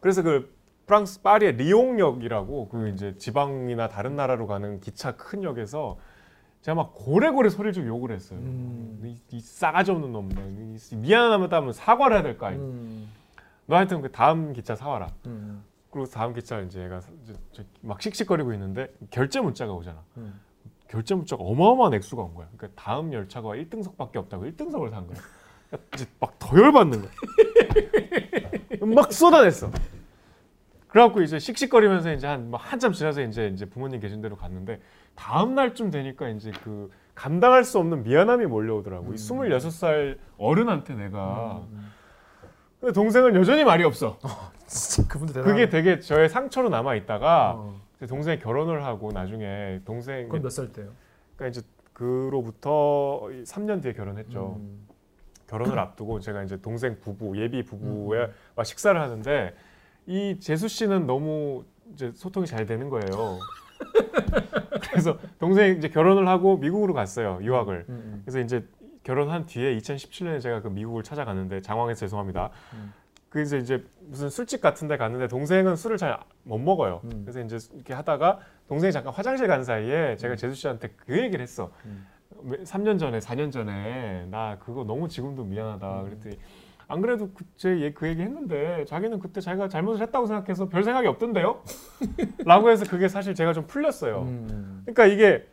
그래서 그 프랑스 파리의 리옹역이라고 그 이제 지방이나 다른 나라로 가는 기차 큰 역에서 제가 막 고래고래 소리를 좀 욕을 했어요. 음. 이, 이 싸가지 없는 놈, 이 미안하다면 사과를 해야 될거 아니야. 음. 너 하여튼 그 다음 기차 사와라. 음. 그리고 다음 기차 이제 얘가 저막 씩씩거리고 있는데 결제 문자가 오잖아. 음. 결제 문자가 어마어마한 액수가 온 거야. 그러니까 다음 열차가 1등석밖에 없다고 1등석을 산 거야. 그러니까 이제 막더 열받는 거야. [laughs] 막 쏟아냈어. 그래갖고 이제 씩씩거리면서 이제 한 뭐 한참 지나서 이제 이제 부모님 계신 데로 갔는데 다음 날쯤 되니까 이제 그 감당할 수 없는 미안함이 몰려오더라고. 이 26살 어른한테 내가 음. 근데 동생은 여전히 말이 없어. 진짜 그분도 대단. 그게 되게 저의 상처로 남아 있다가 어. 제 동생이 결혼을 하고 나중에 동생 그건 몇 살 때요? 그러니까 이제 그로부터 3년 뒤에 결혼했죠. 음. 결혼을 앞두고 제가 이제 동생 부부 예비 부부와 막 식사를 하는데 이 재수 씨는 너무 이제 소통이 잘 되는 거예요. [laughs] 그래서 동생 이제 결혼을 하고 미국으로 갔어요 유학을. 음, 음. 그래서 이제 결혼한 뒤에 2017년에 제가 그 미국을 찾아갔는데 장황해서 죄송합니다. 음. 그래서 이제 무슨 술집 같은데 갔는데 동생은 술을 잘 못 먹어요. 음. 그래서 이제 이렇게 하다가 동생이 잠깐 화장실 간 사이에 제가 재수 씨한테 그 얘기를 했어. 음. 3년 전에 4년 전에 나 그거 너무 지금도 미안하다 음. 그랬더니 안 그래도 그제 그 얘기 했는데 자기는 그때 자기가 잘못을 했다고 생각해서 별 생각이 없던데요? [laughs] 라고 해서 그게 사실 제가 좀 풀렸어요. 음. 그러니까 이게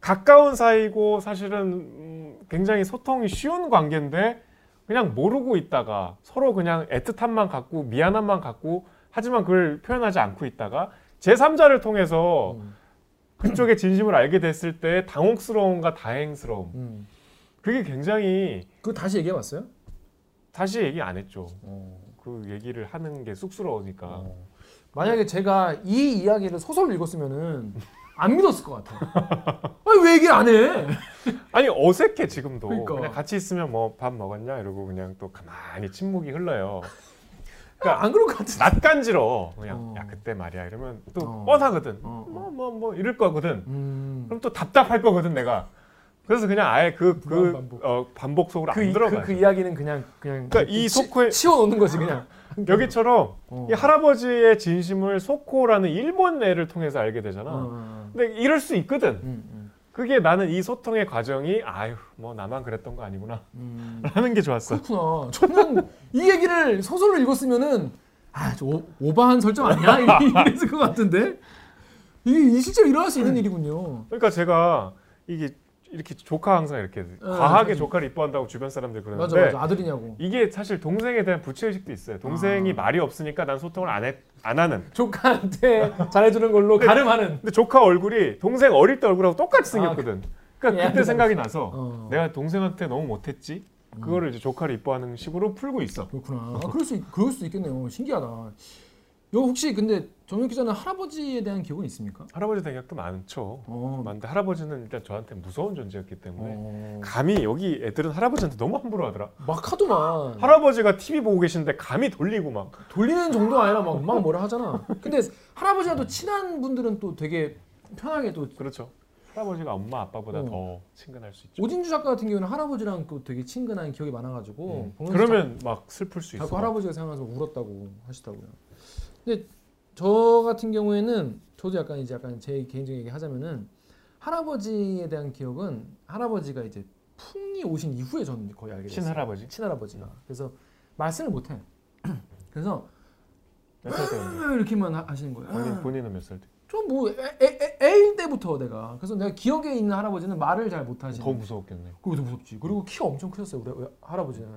가까운 사이고 사실은 음, 굉장히 소통이 쉬운 관계인데 그냥 모르고 있다가 서로 그냥 애틋함만 갖고 미안함만 갖고 하지만 그걸 표현하지 않고 있다가 제3자를 통해서 음. 그쪽의 진심을 알게 됐을 때 당혹스러움과 다행스러움 음. 그게 굉장히 그거 다시 얘기해 봤어요? 다시 얘기 안 했죠. 어. 그 얘기를 하는 게 쑥스러우니까. 어. 만약에 제가 이 이야기를 소설로 읽었으면은 안 믿었을 것 같아. [laughs] 아니 왜 얘기 안 해? [laughs] 아니 어색해 지금도. 그러니까. 그냥 같이 있으면 뭐 밥 먹었냐 이러고 그냥 또 가만히 침묵이 흘러요. 그러니까 안 그럴 것 같아. 낯간지러. 그냥 어. 야 그때 말이야 이러면 또 어. 뻔하거든. 어, 어. 뭐뭐 뭐 이럴 거거든. 음. 그럼 또 답답할 거거든 내가. 그래서 그냥 아예 그 그 반복. 어, 반복 속으로 그, 안 이- 들어가. 그, 그 이야기는 그냥 그냥 그러니까 이 치- 소코에- 치워 놓는 거지 그냥. [laughs] 여기처럼 어. 이 할아버지의 진심을 소코라는 일본 애를 통해서 알게 되잖아. 어. 근데 이럴 수 있거든. 음, 그게 나는 이 소통의 과정이 아유 뭐 나만 그랬던 거 아니구나 음. [laughs] 음. 하는 게 좋았어. 그렇구나. 저는 이 얘기를 소설로 읽었으면은 아저 오바한 설정 아니야? [laughs] 이랬을 것 같은데 이게 이 실제로 일어날 수 있는 일이군요. 그러니까 제가 이게 이렇게 조카 항상 이렇게 과하게 조카를 이뻐한다고 주변 사람들이 네, 맞아 그러는데 맞아 아들이냐고. 이게 사실 동생에 대한 부채의식도 있어요. 동생이 아. 말이 없으니까 난 소통을 안, 해, 안 하는. 조카한테 [laughs] 잘해주는 걸로 가름하는. 근데 조카 얼굴이 동생 어릴 때 얼굴하고 똑같이 생겼거든. 그러니까 예, 그때 생각이 나서 어. 내가 동생한테 너무 못했지. 그거를 이제 조카를 이뻐하는 식으로 풀고 있어. 그렇구나. 아, 그럴 수 있, 그럴 수도 있겠네요. 신기하다. 요 혹시 근데 정혁 기자는 할아버지에 대한 기억은 있습니까? 할아버지 대격도 많죠. 어. 많은데 할아버지는 일단 저한테 무서운 존재였기 때문에 어. 감히 여기 애들은 할아버지한테 너무 함부로 하더라. 막 하더만. 할아버지가 TV 보고 계신데 감히 돌리고 막 돌리는 정도 아니라 막, 막 뭐라 하잖아. 근데 할아버지랑 또 친한 분들은 또 되게 편하게 또 그렇죠. 할아버지가 엄마 아빠보다 어. 더 친근할 수 있죠. 오진주 작가 같은 경우는 할아버지랑 또 되게 친근한 기억이 많아가지고 음. 그러면 막 슬플 수 자꾸 있어. 할아버지가 생각나서 울었다고 하시더라고요. 근데 저 같은 경우에는 저도 약간 이제 약간 제 개인적인 얘기 하자면은 할아버지에 대한 기억은 할아버지가 이제 풍이 오신 이후에 저는 거의 알게 됐어요. 친할아버지 친할아버지가 그래서 말씀을 못 해. [clears throat] 그래서 몇살 때인데? 이렇게만 하- 하시는 거예요. 본인 본인은 몇 살 때? 좀뭐 애일 때부터 내가 그래서 내가 기억에 있는 할아버지는 말을 잘 못 하시는. 더 무서웠겠네. 그거 더 무섭지. 그리고 키가 엄청 크셨어요. 우리 할아버지는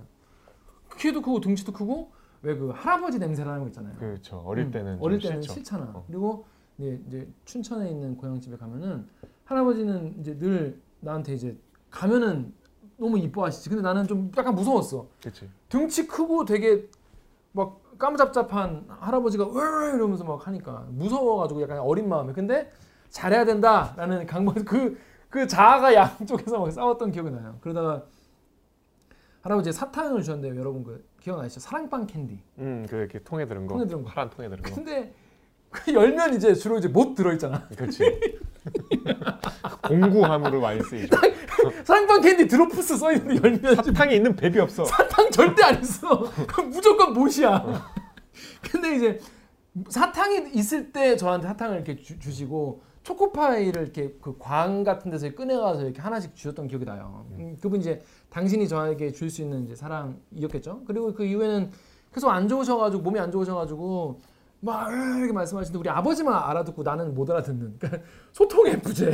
키도 크고 등치도 크고 왜 그 할아버지 냄새라는 거 있잖아요. 그렇죠. 어릴 음, 때는 어릴 좀 때는 싫죠. 싫잖아. 어. 그리고 이제, 이제 춘천에 있는 고향집에 가면은 할아버지는 이제 늘 나한테 이제 가면은 너무 이뻐하시지. 근데 나는 좀 약간 무서웠어. 그렇지. 등치 크고 되게 막 까무잡잡한 할아버지가 으 이러면서 막 하니까 무서워가지고 약간 어린 마음에. 근데 잘해야 된다라는 [laughs] 강박 그, 그 자아가 양쪽에서 막 싸웠던 기억이 나요. 그러다가 할아버지 사탕을 주셨는데 여러분 그 기억나시죠? 사랑방 캔디. 음, 그 이렇게 통에 들은 거. 통에 들은 거. 파란 통에 들은 거. 근데 그 열면 이제 주로 이제 못 들어있잖아. 그렇지. [laughs] 공구함으로 많이 쓰이죠. [laughs] 사랑방 캔디 drops 써 있는데 열면 이제 사탕이 있는 법이 없어. 사탕 절대 안 있어. 무조건 못이야. 근데 이제 사탕이 있을 때 저한테 사탕을 이렇게 주, 주시고 초코파이를 이렇게 그 광 같은 데서 꺼내가서 이렇게 하나씩 주셨던 기억이 나요. 음, 그분 이제 당신이 저에게 줄 수 있는 이제 사랑이었겠죠. 그리고 그 이후에는 계속 안 좋으셔가지고 몸이 안 좋으셔가지고 막 이렇게 말씀하시는데 우리 아버지만 알아듣고 나는 못 알아듣는 그러니까 소통의 부재.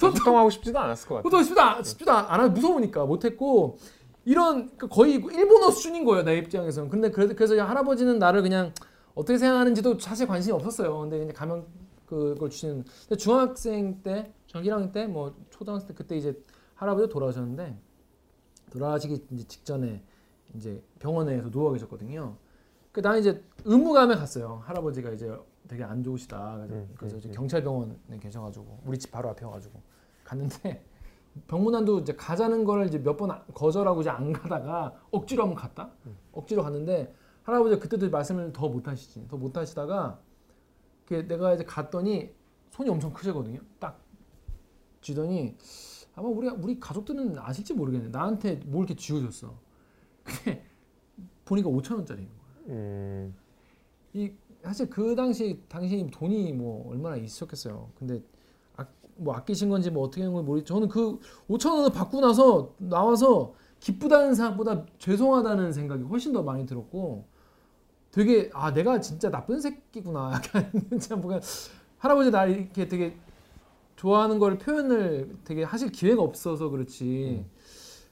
소통 소통 하고 싶지도 않았을 것 같아요. 소통 쉽지도 않- 쉽지도 않아 무서우니까 못했고 이런 그 거의 일본어 수준인 거예요 내 입장에서는. 근데 그래서 그래서 할아버지는 나를 그냥 어떻게 생각하는지도 사실 관심이 없었어요. 근데 그냥 가면 그걸 주시는. 근데 중학생 때, 중학 1학년 때, 뭐 초등학생 때 그때 이제 할아버지 돌아가셨는데 돌아가시기 이제 직전에 이제 병원에서 누워 계셨거든요. 그 나는 이제 의무감에 갔어요. 할아버지가 이제 되게 안 좋으시다. 그래서, 음, 그래서 음, 음. 경찰병원에 계셔가지고 우리 집 바로 앞이어가지고 갔는데 [laughs] 병문안도 이제 가자는 거를 이제 몇 번 거절하고 이제 안 가다가 억지로 한번 갔다. 음. 억지로 갔는데 할아버지가 그때도 말씀을 더 못 하시지. 더 못 하시다가 그 내가 이제 갔더니 손이 엄청 크시거든요. 딱 쥐더니 아마 우리 우리 가족들은 아실지 모르겠네. 나한테 뭘 이렇게 쥐어줬어. 근데 보니까 5천 원짜리인 거야. 음, 이 사실 그 당시 당신이 돈이 뭐 얼마나 있으셨겠어요. 근데 아, 뭐 아끼신 건지 뭐 어떻게 한 건지 모르겠. 저는 그 5천 원을 받고 나서 나와서 기쁘다는 생각보다 죄송하다는 생각이 훨씬 더 많이 들었고 되게 아 내가 진짜 나쁜 새끼구나 [laughs] 약간 진짜 뭔가 할아버지 나 이렇게 되게 좋아하는 걸 표현을 되게 하실 기회가 없어서 그렇지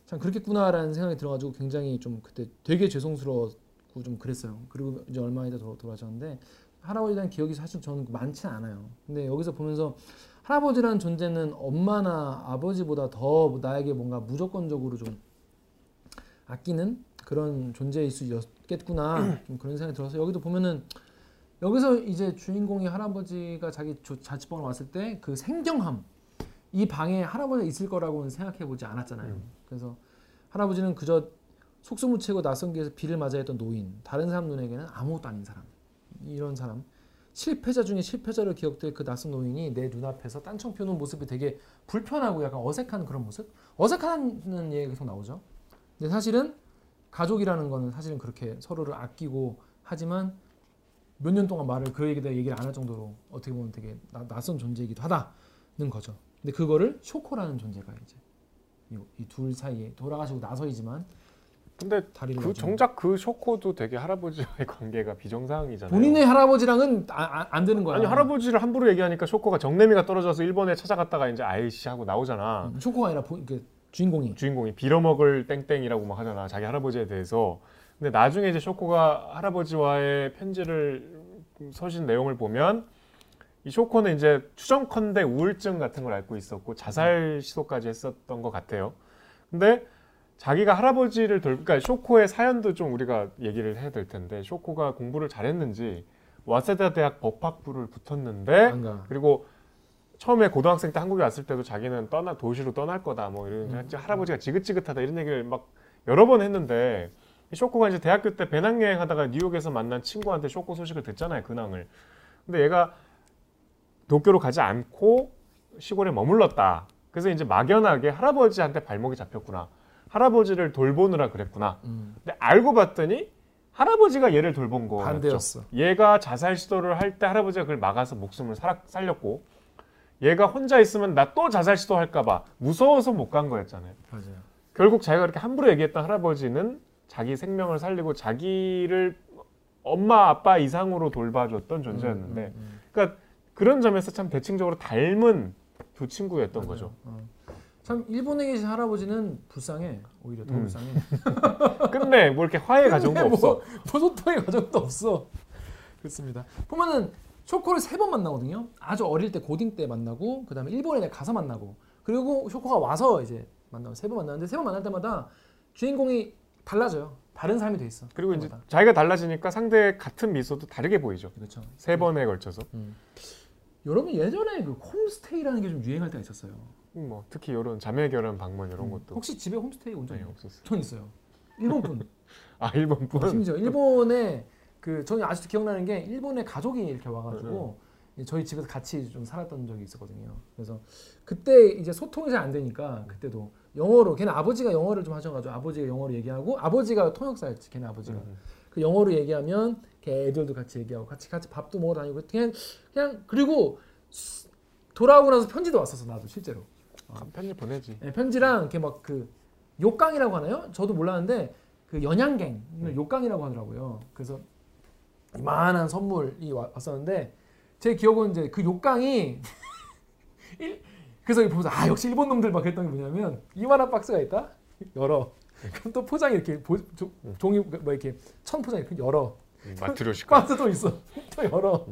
참 그렇겠구나라는 생각이 들어가지고 굉장히 좀 그때 되게 죄송스러웠고 좀 그랬어요. 그리고 이제 얼마 있다 돌아- 돌아가셨는데 할아버지에 대한 기억이 사실 저는 많지 않아요. 근데 여기서 보면서 할아버지라는 존재는 엄마나 아버지보다 더 나에게 뭔가 무조건적으로 좀 아끼는 그런 존재일 수 있겠구나 좀 그런 생각이 들어서 여기도 보면은 여기서 이제 주인공이 할아버지가 자기 조- 자취방으로 왔을 때 그 생경함 이 방에 할아버지가 있을 거라고는 생각해 보지 않았잖아요. 음. 그래서 할아버지는 그저 속수무책고 낯선 길에서 비를 맞아야 했던 노인, 다른 사람 눈에게는 아무것도 아닌 사람, 이런 사람, 실패자 중에 실패자로 기억될 그 낯선 노인이 내 눈앞에서 딴청 펴놓은 모습이 되게 불편하고 약간 어색한 그런 모습? 어색하다는 얘기가 계속 나오죠. 근데 사실은 가족이라는 거는 사실은 그렇게 서로를 아끼고 하지만 몇 년 동안 말을 그 얘기에 대해 얘기를 안 할 정도로 어떻게 보면 되게 나- 낯선 존재이기도 하다는 거죠. 근데 그거를 쇼코라는 존재가 이제 이 둘 사이에 돌아가시고 나서이지만 근데 다리를 그 정작 그 쇼코도 되게 할아버지와의 [laughs] 관계가 비정상이잖아요. 본인의 할아버지랑은 아, 아, 안 되는 거야. 아니 할아버지를 함부로 얘기하니까 쇼코가 정내미가 떨어져서 일본에 찾아갔다가 이제 아이씨 하고 나오잖아. 음, 쇼코가 아니라 보, 그 주인공이 주인공이 빌어먹을 땡땡이라고 막 하잖아. 자기 할아버지에 대해서. 근데 나중에 이제 쇼코가 할아버지와의 편지를 서신 내용을 보면 이 쇼코는 이제 추정컨대 우울증 같은 걸 앓고 있었고 자살 시도까지 했었던 것 같아요. 근데 자기가 할아버지를 돌, 그러니까 쇼코의 사연도 좀 우리가 얘기를 해야 될 텐데 쇼코가 공부를 잘했는지 와세다 대학 법학부를 붙었는데 안 가. 그리고 처음에 고등학생 때 한국에 왔을 때도 자기는 떠나 도시로 떠날 거다 뭐 이런 음. 할아버지가 지긋지긋하다 이런 얘기를 막 여러 번 했는데 이 쇼코가 이제 대학교 때 배낭여행 하다가 뉴욕에서 만난 친구한테 쇼코 소식을 듣잖아요 근황을 근데 얘가 도쿄로 가지 않고 시골에 머물렀다 그래서 이제 막연하게 할아버지한테 발목이 잡혔구나 할아버지를 돌보느라 그랬구나 음, 근데 알고 봤더니 할아버지가 얘를 돌본 거였죠 반대였어. 얘가 자살 시도를 할 때 할아버지가 그걸 막아서 목숨을 살아, 살렸고 얘가 혼자 있으면 나 또 자살 시도할까 봐 무서워서 못 간 거였잖아요. 맞아요. 결국 자기가 그렇게 함부로 얘기했던 할아버지는 자기 생명을 살리고 자기를 엄마 아빠 이상으로 돌봐줬던 존재였는데 음, 음, 그러니까 그런 점에서 참 대칭적으로 닮은 두 친구였던 맞아요. 거죠. 어. 참 일본에 계신 할아버지는 불쌍해. 오히려 더 음. 불쌍해. [laughs] 끝내 뭐 이렇게 화해 [laughs] 가정도 근데 없어. 뭐, 뭐 소통의 과정도 없어. 그렇습니다. 보면은 쇼코를 세 번 만나거든요. 아주 어릴 때 고딩 때 만나고 그다음에 일본에 가서 만나고 그리고 쇼코가 와서 이제 만나고 세 번 만나는데 세 번 만날 때마다 주인공이 달라져요. 다른 사람이 돼 있어. 그리고 이제 그때마다. 자기가 달라지니까 상대 같은 미소도 다르게 보이죠. 그렇죠. 세 번에 걸쳐서. 여러분 예전에 그 홈스테이라는 게 좀 유행할 때가 있었어요. 뭐 특히 이런 자매 결혼 방문 이런 음. 것도 혹시 집에 홈스테이 온적 네? 없었어요. 전 있어요. 일본 분. [laughs] 아 일본 분. 심지어 일본에 그 저는 아직도 기억나는 게 일본에 가족이 이렇게 와가지고 네, 저희 집에서 같이 좀 살았던 적이 있었거든요. 그래서 그때 이제 소통이 잘 안 되니까 그때도 영어로 걔는 아버지가 영어를 좀 하셔가지고 아버지가 영어로 얘기하고 아버지가 통역사였지 걔네 아버지가 음. 그 영어로 얘기하면 걔 애들도 같이 얘기하고 같이 같이 밥도 먹어 다니고 그냥 그냥 그리고 수- 돌아오고 나서 편지도 왔었어 나도 실제로 아, 편지 보내지. 네, 편지랑 이렇게 막 그 욕강이라고 하나요? 저도 몰랐는데 그 연양갱을 음. 욕강이라고 하더라고요. 그래서 이만한 선물이 와- 왔었는데 제 기억은 이제 그 욕강이 [laughs] 일- 그래서 보면서 아 역시 일본 놈들 막 그랬던 게 뭐냐면 이만한 박스가 있다? 열어. 그럼 또 포장이 이렇게 보, 조- 종이 뭐 이렇게 천 포장 이렇게 열어. 음, 마트료시카. 박스 또 있어. [laughs] 또 열어.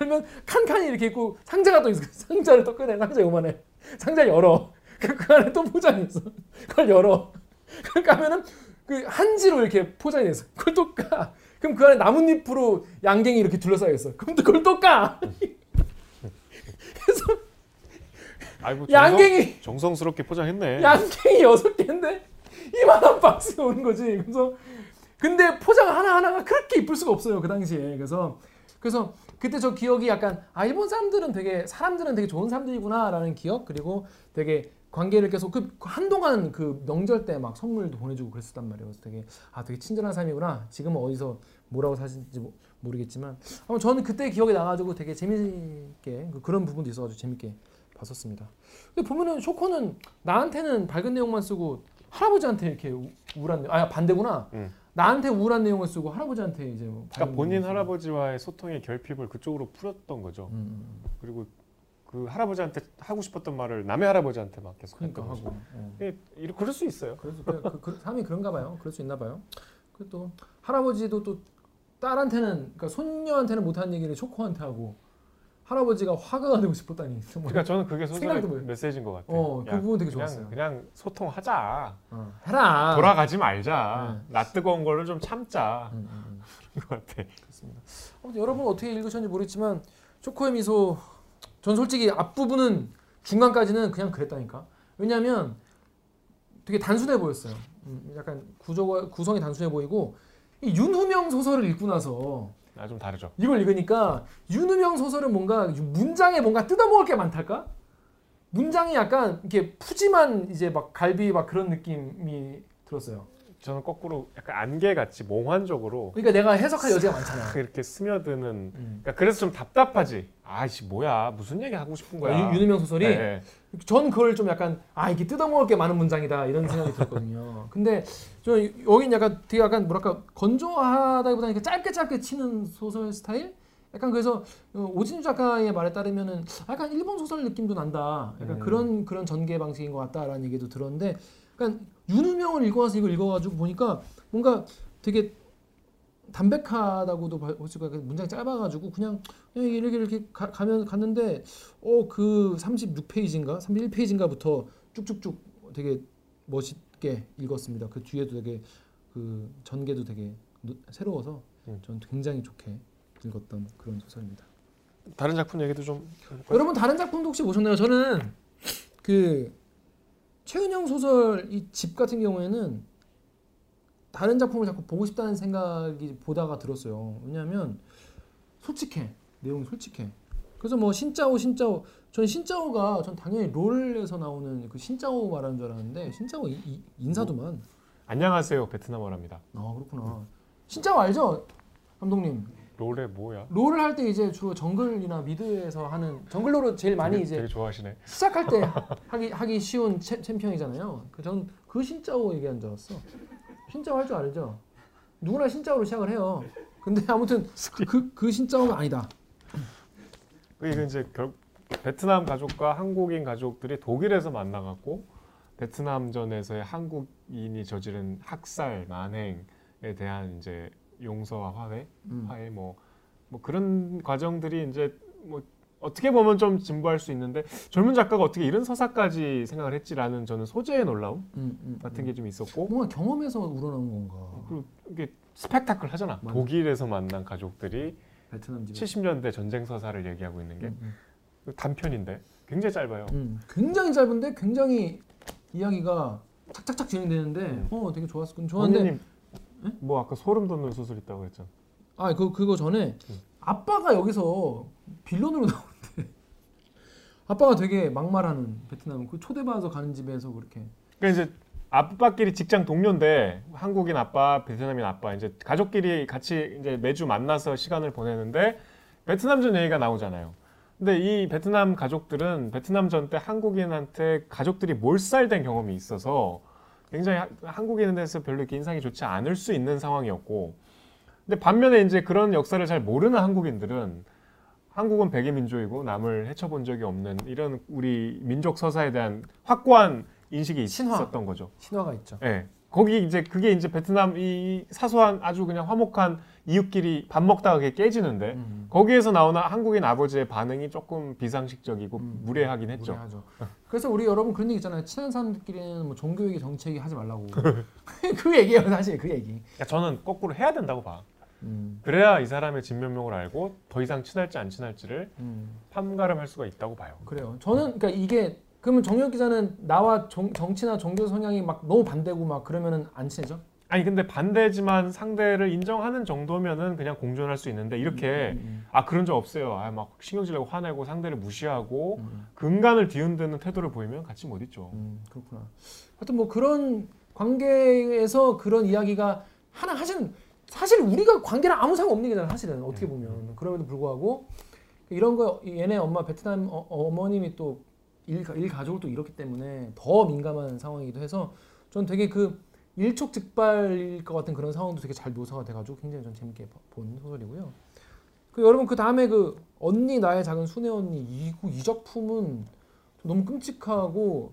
열면 칸칸이 이렇게 있고 상자가 또 있어. [laughs] 상자를 또 꺼내. 상자 요만해. 상자 열어. [laughs] 그, 그 안에 또 포장이 있어. 그걸 열어. 그걸 까면은 그 한지로 이렇게 포장이 됐어 그걸 또 까. 그럼 그 안에 나뭇잎으로 양갱이 이렇게 둘러싸여 있어. 그럼 또 그걸 또 까. 그래서 아이고 양갱이 정성, 스럽게 포장했네. 양갱이 여섯 개인데 이만한 박스가 오는 거지. 그래서 근데 포장 하나 하나가 그렇게 이쁠 수가 없어요 그 당시에. 그래서 그래서 그때 저 기억이 약간 아 일본 사람들은 되게 사람들은 되게 좋은 사람들이구나라는 기억 그리고 되게 관계를 계속 그 한동안 그 명절 때 막 선물도 보내주고 그랬었단 말이에요. 그래서 되게 아 되게 친절한 사람이구나. 지금은 어디서 뭐라고 사신지 모- 모르겠지만 아마 저는 그때 기억이 나가지고 되게 재밌게 그- 그런 부분도 있어가지고 재밌게 봤었습니다. 근데 보면은 쇼코는 나한테는 밝은 내용만 쓰고 할아버지한테 이렇게 우- 우울한 내용, 아 반대구나. 음. 나한테 우울한 내용을 쓰고 할아버지한테 이제 뭐 그러니까 본인. 할아버지와의 소통의 결핍을 그쪽으로 풀었던 거죠. 음, 음, 그리고 그 할아버지한테 하고 싶었던 말을 남의 할아버지한테 막 계속 그러니까. 하고. 어. 예, 이렇게 그럴 수 있어요. 그래서 그, 그, 그 사람이 그런가 봐요. 그럴 수 있나 봐요. 그또 할아버지도 또 딸한테는 그러니까 손녀한테는 못하는 얘기를 쇼코한테 하고 할아버지가 화가가 되고 싶었다니 정말. 그러니까 저는 그게 소설의 못- 메시지인 것 같아요. 어, 그 야, 부분 되게 그냥, 좋았어요. 그냥 소통하자. 어, 해라. 돌아가지 말자. 네. 나 뜨거운 거를 좀 참자. 음, 음, 음. 그런 것 같아. 그렇습니다. 아무튼 여러분 어떻게 읽으셨는지 모르겠지만 쇼코의 미소 전 솔직히 앞부분은 중간까지는 그냥 그랬다니까. 왜냐하면 되게 단순해 보였어요. 음, 약간 구조가 구성이 단순해 보이고 이 윤후명 소설을 읽고 나서 나좀 다르죠. 이걸 읽으니까 윤우명 소설은 뭔가 문장에 뭔가 뜯어먹을 게 많달까? 문장이 약간 이렇게 푸짐한 이제 막 갈비 막 그런 느낌이 들었어요. 저는 거꾸로 약간 안개같이 몽환적으로 그러니까 내가 해석할 여지가 많잖아. 이렇게 스며드는. 음. 그러니까 그래서 좀 답답하지. 아이씨 뭐야 무슨 얘기 하고 싶은 거야. 유- 윤우명 소설이 네, 네. 전 그걸 좀 약간 아 이게 뜯어먹을 게 많은 문장이다 이런 생각이 들었거든요. 근데 저 여긴 약간 되게 약간 뭐랄까 건조하다기보다는 이렇게 짧게 짧게 치는 소설 스타일. 약간 그래서 어, 오진주 작가의 말에 따르면은 약간 일본 소설 느낌도 난다. 약간 음. 그런 그런 전개 방식인 것 같다라는 얘기도 들었는데, 약간 윤우명을 읽어와서 이걸 읽어가지고 보니까 뭔가 되게 담백하다고도 볼 수가 문장이 짧아가지고 그냥 그냥 이렇게 이렇게 가, 가면 갔는데 어 그 36페이지인가 31페이지인가부터 쭉쭉쭉 되게 멋있게 읽었습니다. 그 뒤에도 되게 그 전개도 되게 노- 새로워서 음. 저는 굉장히 좋게 읽었던 그런 소설입니다. 다른 작품 얘기도 좀. 여러분 다른 작품도 혹시 보셨나요? 저는 그 최은영 소설 이 집 같은 경우에는 다른 작품을 자꾸 보고 싶다는 생각이 보다가 들었어요. 왜냐하면 솔직해 내용이 솔직해. 그래서 뭐 신짜오 신짜오 전 신짜오가 전 당연히 롤에서 나오는 그 신짜오 말하는 줄 알았는데 xin chào 이, 이, 인사더만. 안녕하세요 베트남어랍니다. 아 그렇구나. 신짜오 알죠 감독님? 롤에 뭐야? 롤을 할 때 이제 주로 정글이나 mid에서 하는 정글로로 제일 많이 되게, 이제 되게 좋아하시네. 시작할 때 [laughs] 하기 하기 쉬운 챔, 챔피언이잖아요. 그전그 신짜오 얘기한 줄 알았어. 신짜오 할 줄 알죠? 누구나 신짜오로 시작을 해요. 근데 아무튼 그그 신짜오가 아니다. 이게 이제 결, 베트남 가족과 한국인 가족들이 독일에서 만나갖고 베트남전에서의 한국인이 저지른 학살, 만행에 대한 이제 용서와 화해, 음. 화해 뭐, 뭐 그런 과정들이 이제 뭐 어떻게 보면 좀 진부할 수 있는데 젊은 작가가 어떻게 이런 서사까지 생각을 했지라는 저는 소재의 놀라움 음, 음, 같은 음. 게좀 있었고 뭔가 경험에서 우러나온 건가? 그리고 이게 스펙타클 하잖아. 맞아. 독일에서 만난 가족들이 베트남 집. 70년대 전쟁 서사를 얘기하고 있는 게 음, 단편인데 굉장히 짧아요. 음. 굉장히 짧은데 굉장히 이야기가 착착착 진행되는데 음. 어 되게 좋았어. 좋았는데 원님 뭐 아까 소름 돋는 소설 있다고 그랬잖아. 아, 그 그거 전에 음. 아빠가 여기서 빌런으로 나오는데 [laughs] 아빠가 되게 막말하는 베트남 그 초대받아서 가는 집에서 그렇게 그러니까 이제 아빠끼리 직장 동료인데 한국인 아빠, 베트남인 아빠 이제 가족끼리 같이 이제 매주 만나서 시간을 보내는데 베트남전 얘기가 나오잖아요. 근데 이 베트남 가족들은 베트남전 때 한국인한테 가족들이 몰살된 경험이 있어서 굉장히 하- 한국인에 대해서 별로 이렇게 인상이 좋지 않을 수 있는 상황이었고 근데 반면에 이제 그런 역사를 잘 모르는 한국인들은 한국은 백의 민족이고 남을 해쳐본 적이 없는 이런 우리 민족 서사에 대한 확고한 인식이 신화. 있었던 거죠. 신화가 있죠. 예. 거기 이제 그게 이제 베트남 이 사소한 아주 그냥 화목한 이웃끼리 밥 먹다가 깨지는데 음. 거기에서 나오는 한국인 아버지의 반응이 조금 비상식적이고 음. 무례하긴 했죠. 무례하죠. 그래서 우리 여러분 그런 얘기 있잖아요. 친한 사람들끼리는 뭐 종교 얘기, 정치 얘기 하지 말라고. [laughs] [laughs] 그 얘기예요, 사실 그 얘기. 그러니까 저는 거꾸로 해야 된다고 봐. 음. 그래야 이 사람의 진면목을 알고 더 이상 친할지 안 친할지를 음. 판가름할 수가 있다고 봐요. 그래요. 저는 그러니까 이게 그러면 정혁 기자는 나와 정, 정치나 종교 성향이 막 너무 반대고 막 그러면은 안 친해져? 아니 근데 반대지만 상대를 인정하는 정도면은 그냥 공존할 수 있는데 이렇게 음, 아 그런 적 없어요. 아 막 신경질 내고 화내고 상대를 무시하고 음, 음, 근간을 뒤흔드는 태도를 보이면 같이 못 있죠. 음, 그렇구나. 하여튼 뭐 그런 관계에서 그런 이야기가 하나 하시는 사실 우리가 관계랑 아무 상관 없는 게잖아 사실은 어떻게 보면 그럼에도 불구하고 이런 거 얘네 엄마 베트남 어, 어머님이 또 일, 일 가족을 또 잃었기 때문에 더 민감한 상황이기도 해서 전 되게 그 일촉즉발일 것 같은 그런 상황도 되게 잘 묘사가 돼가지고 굉장히 전 재밌게 봐- 본 소설이고요. 그 여러분 그 다음에 그 언니 나의 작은 순애 언니 이, 이 작품은 너무 끔찍하고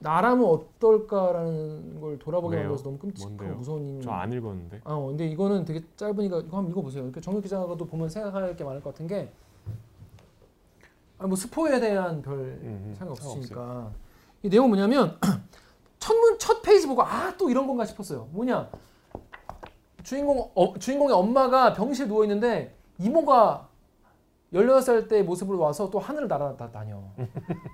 나라면 어떨까라는 걸 돌아보게? 만들어서 너무 끔찍하고 뭔데요? 무서운 일. 저안 읽었는데. 아, 어, 근데 이거는 되게 짧으니까 이거 한번 읽어보세요. 이렇게 정혁 기자가도 보면 생각할 게 많을 것 같은 게, 아, 뭐 스포에 대한 별 음, 생각. 없으시니까 이 내용은 뭐냐면 [clears throat] 첫 문 첫 페이지 보고 아 또 이런 건가 싶었어요. 뭐냐 주인공 어, 주인공의 엄마가 병실에 누워 있는데 이모가 16살 때 모습으로 와서 또 하늘을 날아다녀.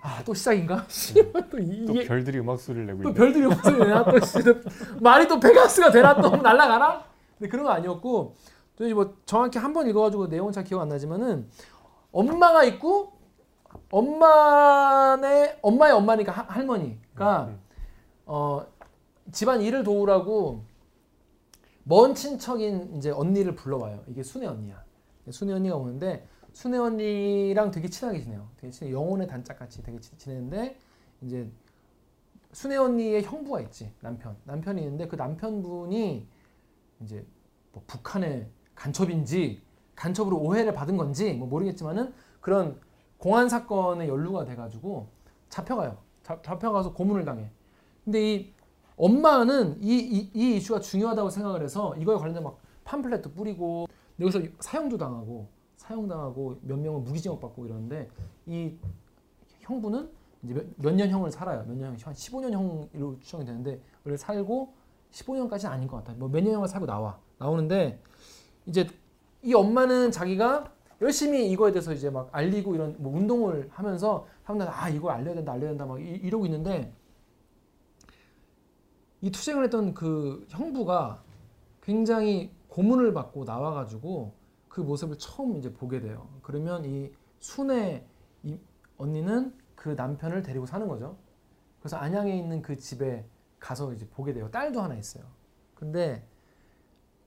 아 또 시작인가? [laughs] 또또 이게 별들이 음악 소리를 내고 또 있네. 별들이 목소리 내나 또 씨, 또 말이 또 페가스가 되나 또 [laughs] 날아가나? 근데 그런 거 아니었고 또 뭐 정확히 한 번 읽어가지고 내용은 잘 기억 안 나지만은 엄마가 있고 엄마네 엄마의 엄마니까 하- 할머니가 음, 어 집안 일을 도우라고 먼 친척인 이제 언니를 불러와요. 이게 순애 언니야. 순애 언니가 오는데 순애 언니랑 되게 친하게 지내요. 되게 친해 영혼의 단짝 같이 되게 지- 지내는데 이제 순애 언니의 형부가 있지 남편 남편이 있는데 그 남편분이 이제 뭐 북한의 간첩인지 간첩으로 오해를 받은 건지 뭐 모르겠지만은 그런 공안 사건에 연루가 돼가지고 잡혀가요. 잡, 잡혀가서 고문을 당해. 근데 이 엄마는 이, 이, 이 이슈가 중요하다고 생각을 해서 이거에 관련된 막 팜플렛도 뿌리고 여기서 사형도 당하고 사형당하고 몇 명은 무기징역 받고 이러는데 이 형부는 이제 몇 년 형을 살아요. 몇 년, 한 15년 형으로 추정이 되는데 원래 살고 15년까지는 아닌 것 같아. 뭐몇 년 형을 살고 나와 나오는데 이제 이 엄마는 자기가 열심히 이거에 대해서 이제 막 알리고 이런 뭐 운동을 하면서 사람들 아 이거 알려야 된다 알려야 된다 막 이- 이러고 있는데 이 투쟁을 했던 그 형부가 굉장히 고문을 받고 나와가지고 그 모습을 처음 이제 보게 돼요. 그러면 이 순애 이 언니는 그 남편을 데리고 사는 거죠. 그래서 안양에 있는 그 집에 가서 이제 보게 돼요. 딸도 하나 있어요. 근데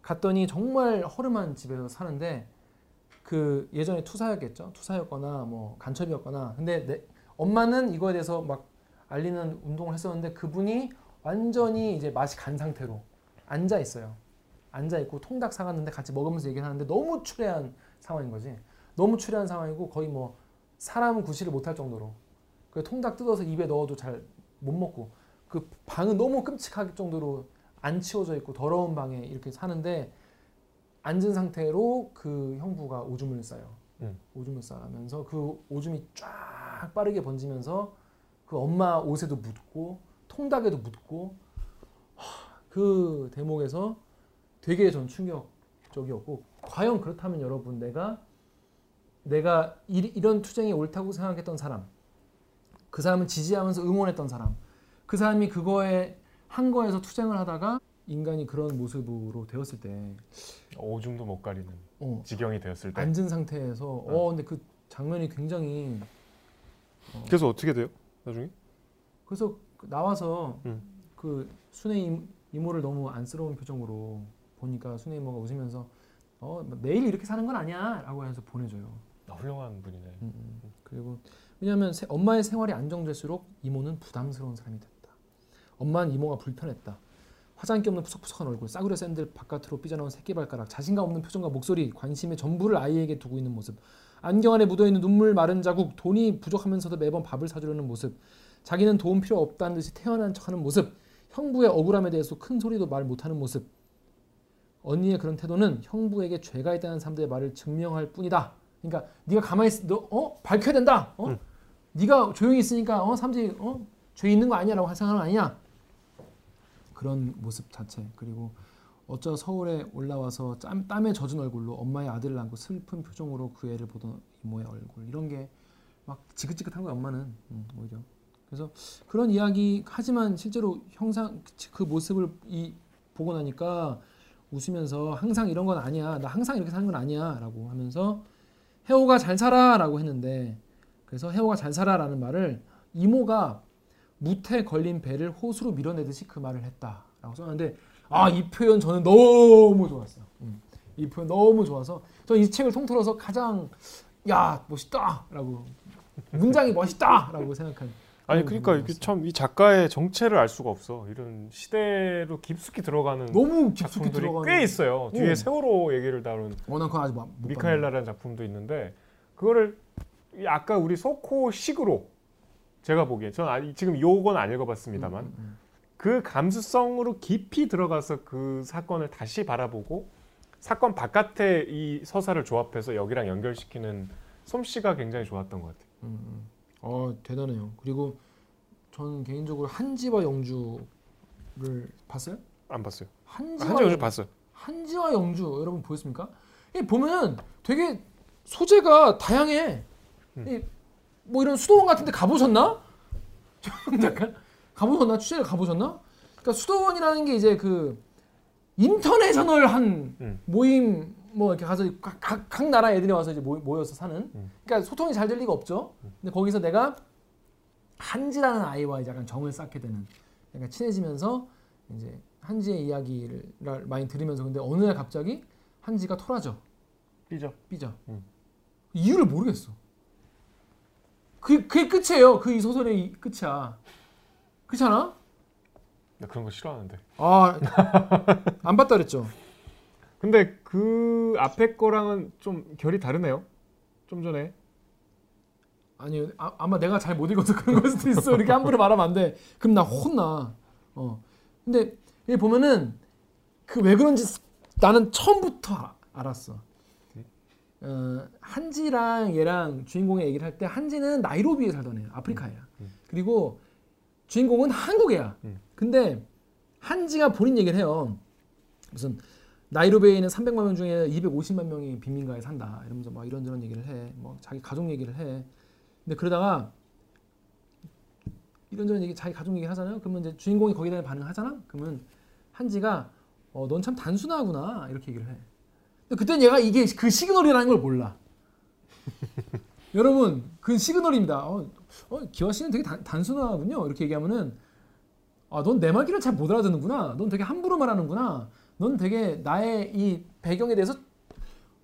갔더니 정말 허름한 집에서 사는데 그 예전에 투사였겠죠. 투사였거나 뭐 간첩이었거나. 근데 내, 엄마는 이거에 대해서 막 알리는 운동을 했었는데 그분이 완전히 이제 맛이 간 상태로 앉아 있어요. 앉아 있고 통닭 사갔는데 같이 먹으면서 얘기를 하는데 너무 추레한 상황인 거지. 너무 추레한 상황이고 거의 뭐 사람 구실을 못할 정도로. 그 통닭 뜯어서 입에 넣어도 잘 못 먹고 그 방은 너무 끔찍할 정도로 안 치워져 있고 더러운 방에 이렇게 사는데 앉은 상태로 그 형부가 오줌을 싸요. 음. 오줌을 싸면서 그 오줌이 쫙 빠르게 번지면서 그 엄마 옷에도 묻고 통닭에도 묻고 하, 그 대목에서 되게 전 충격적이었고 과연 그렇다면 여러분 내가 내가 이, 이런 투쟁이 옳다고 생각했던 사람 그 사람을 지지하면서 응원했던 사람 그 사람이 그거에 한 거에서 투쟁을 하다가 인간이 그런 모습으로 되었을 때 오줌도 못 가리는 어, 지경이 되었을 때. 앉은 상태에서 어 근데 그 장면이 굉장히 그래서 어떻게 돼요? 나중에? 그래서 그 나와서 음. 그 순애 임- 이모를 너무 안쓰러운 표정으로 보니까 순애 이모가 웃으면서 어 매일 이렇게 사는 건 아니야라고 해서 보내줘요. 아, 훌륭한 분이네. 음, 음. 그리고 왜냐하면 세- 엄마의 생활이 안정될수록 이모는 부담스러운 사람이 됐다. 엄마는 이모가 불편했다. 화장기 없는 푸석푸석한 얼굴, 싸구려 샌들 바깥으로 삐져나온 새끼발가락, 자신감 없는 표정과 목소리, 관심의 전부를 아이에게 두고 있는 모습, 안경 안에 묻어있는 눈물 마른 자국, 돈이 부족하면서도 매번 밥을 사주려는 모습, 자기는 도움 필요 없다는 듯이 태어난 척하는 모습, 형부의 억울함에 대해서 큰 소리도 말 못하는 모습. 언니의 그런 태도는 형부에게 죄가 있다는 사람들의 말을 증명할 뿐이다. 그러니까 네가 가만히 있, 너 어? 밝혀야 된다. 어? 응. 네가 조용히 있으니까 어 사람들이 어? 죄 있는 거 아니야라고 할 생각은 아니냐. 그런 모습 자체 그리고 어쩌 서울에 올라와서 땀, 땀에 젖은 얼굴로 엄마의 아들을 안고 슬픈 표정으로 그 애를 보던 이모의 얼굴 이런 게 막 지긋지긋한 거야 엄마는 음, 오히려 그래서 그런 이야기 하지만 실제로 형상 그 모습을 이 보고 나니까 웃으면서 항상 이런 건 아니야 나 항상 이렇게 사는 건 아니야라고 하면서 해오가 잘 살아라고 했는데 그래서 해오가 잘 살아라는 말을 이모가 무태 걸린 배를 호수로 밀어내듯이 그 말을 했다라고 썼는데 아 이 표현 저는 너무 좋았어요. 음, 이 표현 너무 좋아서 저는 이 책을 통틀어서 가장 야 멋있다라고 문장이 멋있다라고 생각한 아니 그런 그러니까 이게. 참 이 작가의 정체를 알 수가 없어. 이런 시대로 깊숙이 들어가는 너무 깊숙이 작품들이 들어가는 꽤 있어요. 뒤에 오. 세월호 얘기를 다룬 그건 아직. 미카엘라라는 작품도 있는데 그거를 이 아까 우리 소코식으로 제가 보기에 저는 지금 요건 안 읽어봤습니다만 음, 음, 그 감수성으로 깊이 들어가서 그 사건을 다시 바라보고 사건 바깥에 이 서사를 조합해서 여기랑 연결시키는 솜씨가 굉장히 좋았던 것 같아요. 음, 음. 어 대단해요. 그리고 저는 개인적으로 한지와 영주를 봤어요? 안 봤어요. 한지와 한정 요즘 봤어요. 한지와 영주 여러분 보였습니까? 이 보면은 되게 소재가 다양해. 음. 이, 뭐 이런 수도원 같은데 가보셨나? [laughs] 좀 약간 가보셨나? 취재를 가보셨나? 그러니까 수도원이라는 게 이제 그 인터내셔널한 음. 모임 뭐 이렇게 가서 각, 각, 각 나라 애들이 와서 이제 모여, 모여서 사는. 음. 그러니까 소통이 잘 될 리가 없죠. 근데 거기서 내가 한지라는 아이와 이제 약간 정을 쌓게 되는, 약간 친해지면서 이제 한지의 이야기를 많이 들으면서 근데 어느 날 갑자기 한지가 토라져 삐져. 삐져 음. 이유를 모르겠어 그, 그게 끝이에요 그 이 소설의 이 끝이야 그렇지 않아? 나 그런 거 싫어하는데. 아 안 봤다 그랬죠 근데 그 앞에 거랑은 좀 결이 다르네요. 좀 전에. 아니 아, 아마 내가 잘 못 읽어서 그런 걸 수도 있어. 이렇게 함부로 말하면 안 돼. 그럼 나 혼나. 어. 근데 여기 보면은 그 왜 그런지 나는 처음부터 아- 알았어. 어, 한지랑 얘랑 주인공의 얘기를 할 때 한지는 나이로비에 살던 애야. 아프리카야. 음. 그리고 주인공은 한국 애야. 음. 근데 한지가 본인 얘기를 해요. 무슨 나이로비에 있는 300만 명 중에 250만 명이 빈민가에 산다. 이러면서 막 이런저런 얘기를 해 뭐 자기 가족 얘기를 해. 근데 그러다가 이런저런 얘기 자기 가족 얘기 하잖아요. 그러면 이제 주인공이 거기에 대해 반응하잖아? 그러면 한지가 어, 넌 참 단순하구나. 이렇게 얘기를 해. 근데 그땐 얘가 이게 그 시그널이라는 걸 몰라. [laughs] 여러분 그 시그널입니다 어, 어, 기화 씨는 되게 단, 단순하군요. 이렇게 얘기하면은 아, 넌 내 말귀를 잘못 알아듣는구나. 넌 되게 함부로 말하는구나. 넌 되게 나의 이 배경에 대해서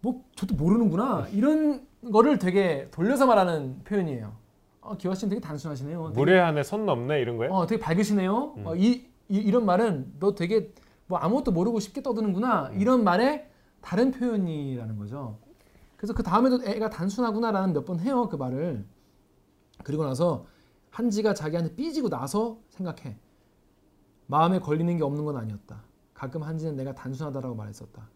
뭐 저도 모르는구나. 이런 거를 되게 돌려서 말하는 표현이에요. 어, 기화 씨는 되게 단순하시네요. 되게, 물에 한에 선 넘네 이런 거예요? 어, 되게 밝으시네요. 음. 어, 이, 이 이 런 말은 너 되게 뭐 아무것도 모르고 쉽게 떠드는구나. 음. 이런 말의 다른 표현이라는 거죠. 그래서 그 다음에도 애가 단순하구나라는 몇 번 해요 그 말을. 그리고 나서 한지가 자기한테 삐지고 나서 생각해. 마음에 걸리는 게 없는 건 아니었다. 가끔 한지는 내가 단순하다라고 말했었다.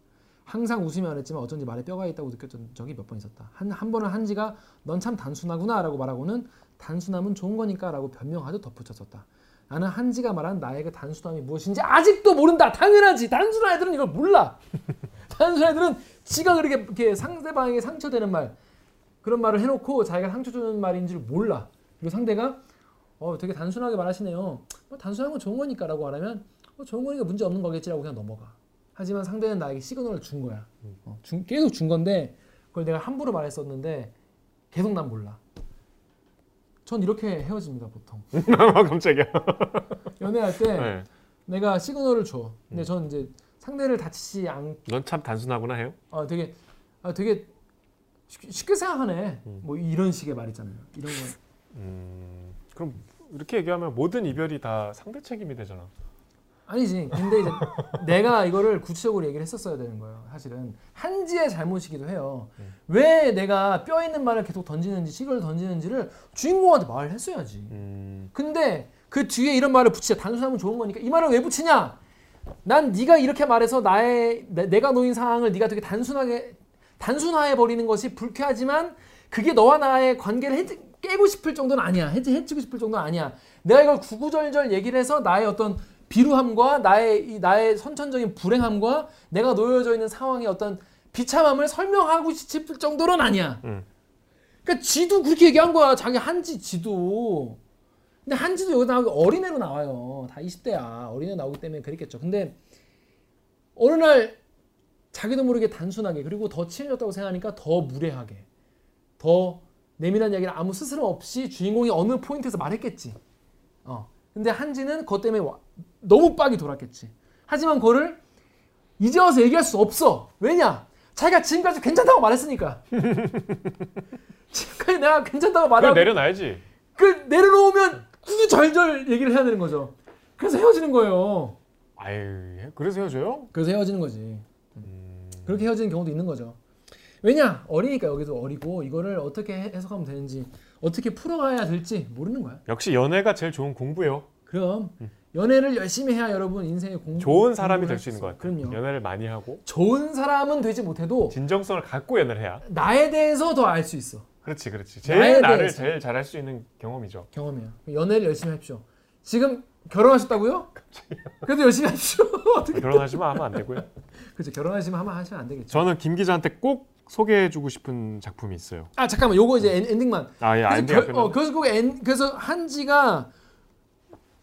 항상 웃으며 말했지만 어쩐지 말에 뼈가 있다고 느꼈던 적이 몇 번 있었다. 한, 한 번은 한지가 넌 참 단순하구나 라고 말하고는 단순함은 좋은 거니까 라고 변명하듯 덧붙였었다. 나는 한지가 말한 나의 그 단순함이 무엇인지 아직도 모른다. 당연하지. 단순한 애들은 이걸 몰라. [laughs] 단순한 애들은 지가 그렇게 이렇게 상대방에게 상처되는 말 그런 말을 해놓고 자기가 상처 주는 말인지를 몰라. 그리고 상대가 어 되게 단순하게 말하시네요. 뭐 단순한 건 좋은 거니까 라고 말하면 어, 좋은 거니까 문제 없는 거겠지라고 그냥 넘어가. 하지만 상대는 나에게 시그널을 준 거야. 어, 준- 계속 준 건데 그걸 내가 함부로 말했었는데 계속 난 몰라. 전 이렇게 헤어집니다 보통. [laughs] 깜짝이야. [laughs] 연애할 때 네. 내가 시그널을 줘. 근데 전 이제 상대를 다치지 않. 넌 참 단순하구나 해요? 아 되게 아 되게 쉽게, 쉽게 생각하네. 음. 뭐 이런 식의 말 있잖아요. 이런 거. 음, 그럼 이렇게 얘기하면 모든 이별이 다 상대 책임이 되잖아. 아니지. 근데 이제 [laughs] 내가 이거를 구체적으로 얘기를 했었어야 되는 거예요. 사실은 한지의 잘못이기도 해요. 음. 왜 내가 뼈 있는 말을 계속 던지는지 시그널을 던지는지를 주인공한테 말을 했어야지. 음, 근데 그 뒤에 이런 말을 붙이자 단순하면 좋은 거니까 이 말을 왜 붙이냐? 난 네가 이렇게 말해서 나의 내, 가 놓인 상황을 네가 되게 단순하게 단순화해 버리는 것이 불쾌하지만 그게 너와 나의 관계를 해, 깨고 싶을 정도는 아니야. 해지 해치고 싶을 정도는 아니야. 내가 이걸 구구절절 얘기를 해서 나의 어떤 비루함과 나의 이 나의 선천적인 불행함과 내가 놓여져 있는 상황의 어떤 비참함을 설명하고 싶을 정도는 아니야. 음. 그러니까 지도 그렇게 얘기한 거야. 자기 한지 지도. 근데 한지도 여기 나오기 어린애로 나와요. 다 20대야. 어린애 나오기 때문에 그랬겠죠. 근데 어느 날 자기도 모르게 단순하게 그리고 더 친해졌다고 생각하니까 더 무례하게 더 내밀한 이야기를 아무 스스럼 없이 주인공이 어느 포인트에서 말했겠지. 어. 근데 한지는 그것 때문에 와- 너무 빡이 돌았겠지. 하지만 그거를 이제 와서 얘기할 수 없어. 왜냐? 자기가 지금까지 괜찮다고 말했으니까. [laughs] 지금까지 내가 괜찮다고 말하고 내려놔야지. 그 내려놓으면 구구절절 얘기를 해야 되는 거죠. 그래서 헤어지는 거예요. 아유, 그래서 헤어져요? 그래서 헤어지는 거지. 음, 그렇게 헤어지는 경우도 있는 거죠. 왜냐? 어리니까 여기도 어리고 이거를 어떻게 해- 해석하면 되는지 어떻게 풀어가야 될지 모르는 거야. 역시 연애가 제일 좋은 공부예요. 그럼 연애를 열심히 해야 여러분 인생의 공 음. 좋은 사람이 될 수 있는. 같아요. 그럼요. 연애를 많이 하고 좋은 사람은 되지 못해도 진정성을 갖고 연애를 해야. 나에 대해서 더 알 수 있어. 그렇지, 그렇지. 제일 나를 대해서. 제일 잘할 수 있는 경험이죠. 경험이에요. 연애를 열심히 하십시오. 지금 결혼하셨다고요? 그래도 열심히 하십시오. [laughs] 결혼하시면 하면 안 되고요. 그렇죠. 결혼하시면 하면 하시면 안 되겠죠. 저는 김 기자한테 꼭 소개해주고 싶은 작품이 있어요. 아 잠깐만, 요거 이제 엔, 엔딩만. 아, 예, 그래서, 어, 그래서 그 엔, 그래서 한지가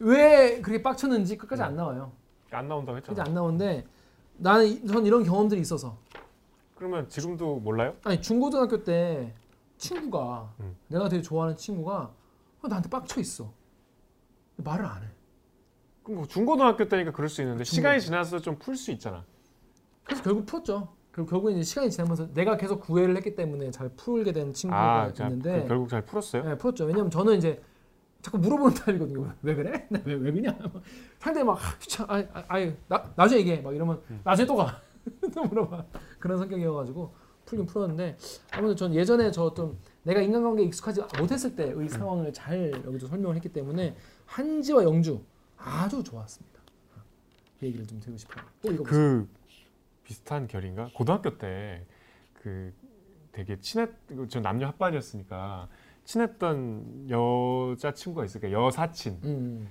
왜 그렇게 빡쳤는지 끝까지 안 나와요. 안 나온다고 했잖아. 안 나오는데 나는 이- 전 이런 경험들이 있어서 그러면 지금도 몰라요? 아니 중고등학교 때 친구가 음. 내가 되게 좋아하는 친구가 어, 나한테 빡쳐 있어. 말을 안 해. 그럼 뭐 중고등학교 때니까 그럴 수 있는데 중고- 시간이 지나서 좀 풀 수 있잖아. 그래서 결국 풀었죠. 그리고 결국 이제 시간이 지나면서 내가 계속 구애를 했기 때문에 잘 풀게 된 친구가 아, 자, 있는데 그 결국 잘 풀었어요? 네, 풀었죠. 왜냐면 저는 이제 자꾸 물어보는 타입이거든요. 왜 그래? [laughs] 왜, 왜 그냐? 상대 막 아, 귀찮 아. 아, 아, 아유, 나 나중에 얘기해. 막 이러면 음. 나중에 또 가. [laughs] 또 물어봐. 그런 성격이어가지고 풀긴 풀었는데 아무튼 전 예전에 저 좀 내가 인간관계에 익숙하지 못했을 음. 때의 상황을 잘 여기서 설명을 했기 때문에 한지와 영주 아주 좋았습니다. 그 얘기를 좀 드리고 싶어요. 또 이거 보세요. 그 비슷한 결인가? 고등학교 때 그 되게 친했 저 남녀 합반이었으니까 친했던 여자 친구가 있으니까 여사친 음.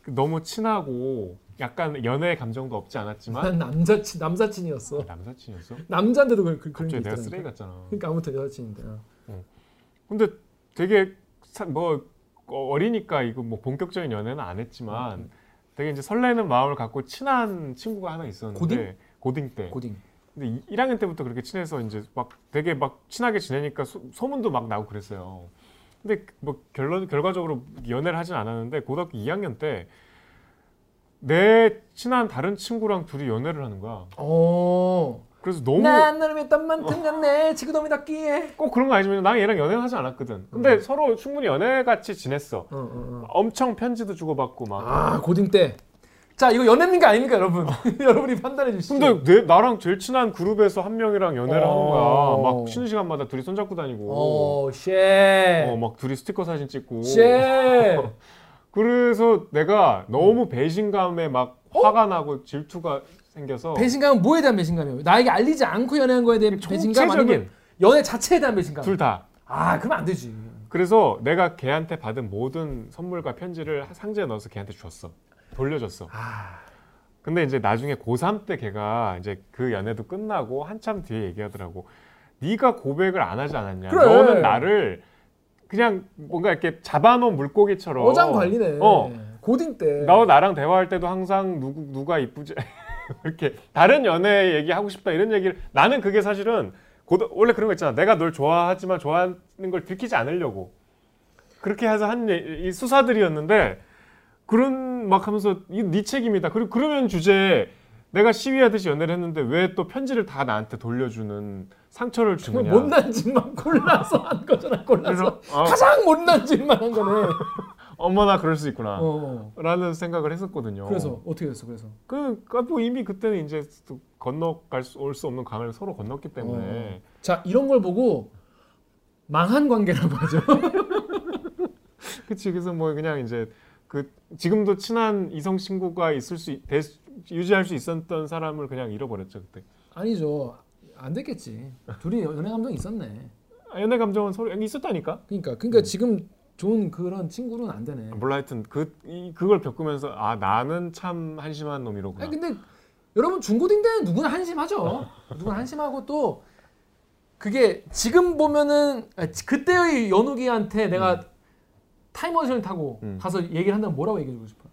그 너무 친하고 약간 연애 감정도 없지 않았지만 난 남자친 남사친이었어. 남사친이었어? 남자인데도 그, 그, 그런 게 내가. 쓰레기 같잖아. 그러니까 아무튼 여자친인데. 어. 근데 되게 사- 뭐 어리니까 이거 뭐 본격적인 연애는 안 했지만 음. 되게 이제 설레는 마음을 갖고 친한 친구가 하나 있었는데 고딩? 고딩 때. 고딩. 근데 이- 1학년 때부터 그렇게 친해서 이제 막 되게 막 친하게 지내니까 소, 소문도 막 나고 그랬어요. 근데 뭐 결론 결과적으로 연애를 하진 않았는데 고등학교 2학년 때 내 친한 다른 친구랑 둘이 연애를 하는 거야. 어. 그래서 너무 난 너를 믿던 만큼 갔네. 지구 놈이 닿기에. 꼭 그런 거 아니지만 나는 얘랑 연애를 하지 않았거든. 근데 음. 서로 충분히 연애 같이 지냈어. 어, 어, 어. 엄청 편지도 주고받고 막. 아 고딩 때. 자 이거 연애입니까 아닙니까 여러분? [laughs] 여러분이 판단해 주시죠. 근데 내 나랑 제일 친한 그룹에서 한 명이랑 연애를 하는 어. 거야. 막 쉬는 시간마다 둘이 손잡고 다니고. 어 shit. 어, 막 둘이 스티커 사진 찍고. shit. [laughs] 그래서 내가 너무 배신감에 막 화가 나고 질투가 생겨서 배신감은 뭐에 대한 배신감이에요? 나에게 알리지 않고 연애한 거에 대한 배신감 아니면 연애 자체에 대한 배신감? 둘 다. 아 그러면 안 되지. 그래서 내가 걔한테 받은 모든 선물과 편지를 상자에 넣어서 걔한테 줬어. 돌려줬어. 아 근데 이제 나중에 고3 때 걔가 이제 그 연애도 끝나고 한참 뒤에 얘기하더라고. 네가 고백을 안 하지 않았냐. 그래. 너는 나를 그냥 뭔가 이렇게 잡아놓은 물고기처럼 어장 관리네. 어. 고딩 때. 너 나랑 대화할 때도 항상 누구 누가 이쁘지 [laughs] 이렇게 다른 연애 얘기 하고 싶다 이런 얘기를 나는 그게 사실은 고등 원래 그런 거 있잖아. 내가 널 좋아하지만 좋아하는 걸 들키지 않으려고 그렇게 해서 한 이 수사들이었는데 그런 막 하면서 이네 책임이다. 그리고 그러면 주제에 내가 시위하듯이 연애를 했는데 왜 또 편지를 다 나한테 돌려주는 상처를 주느냐. 못난 짓만 골라서 한 거잖아. 골라서 그래서 아, 가장 못난 짓만 한 거네. [laughs] 어머나 그럴 수 있구나. 어, 어. 라는 생각을 했었거든요. 그래서 어떻게 됐어? 그래서 그, 그뭐 이미 그때는 이제 또 건너갈 수, 올 수 없는 강을 서로 건넜기 때문에 자 이런 걸 보고 망한 관계라고 하죠. [laughs] 그치 그래서 뭐 그냥 이제 그 지금도 친한 이성 친구가 있을 수 수- 유지할 수 있었던 사람을 그냥 잃어버렸죠 그때. 아니죠. 안 됐겠지. 둘이 연애 감정이 있었네. 아, 연애 감정은 서로 있었다니까. 그러니까 그러니까 지금 좋은 그런 친구는 안 되네. 몰라 하여튼 그 이, 그걸 겪으면서 아 나는 참 한심한 놈이로구나. 아니 근데 여러분 중고딩 때는 누구나 한심하죠. [laughs] 누구나 한심하고 또 그게 지금 보면은 아, 그때의 연욱이한테 내가 타임머신을 타고 음. 가서 얘기를 한다면 뭐라고 얘기해주고 싶어?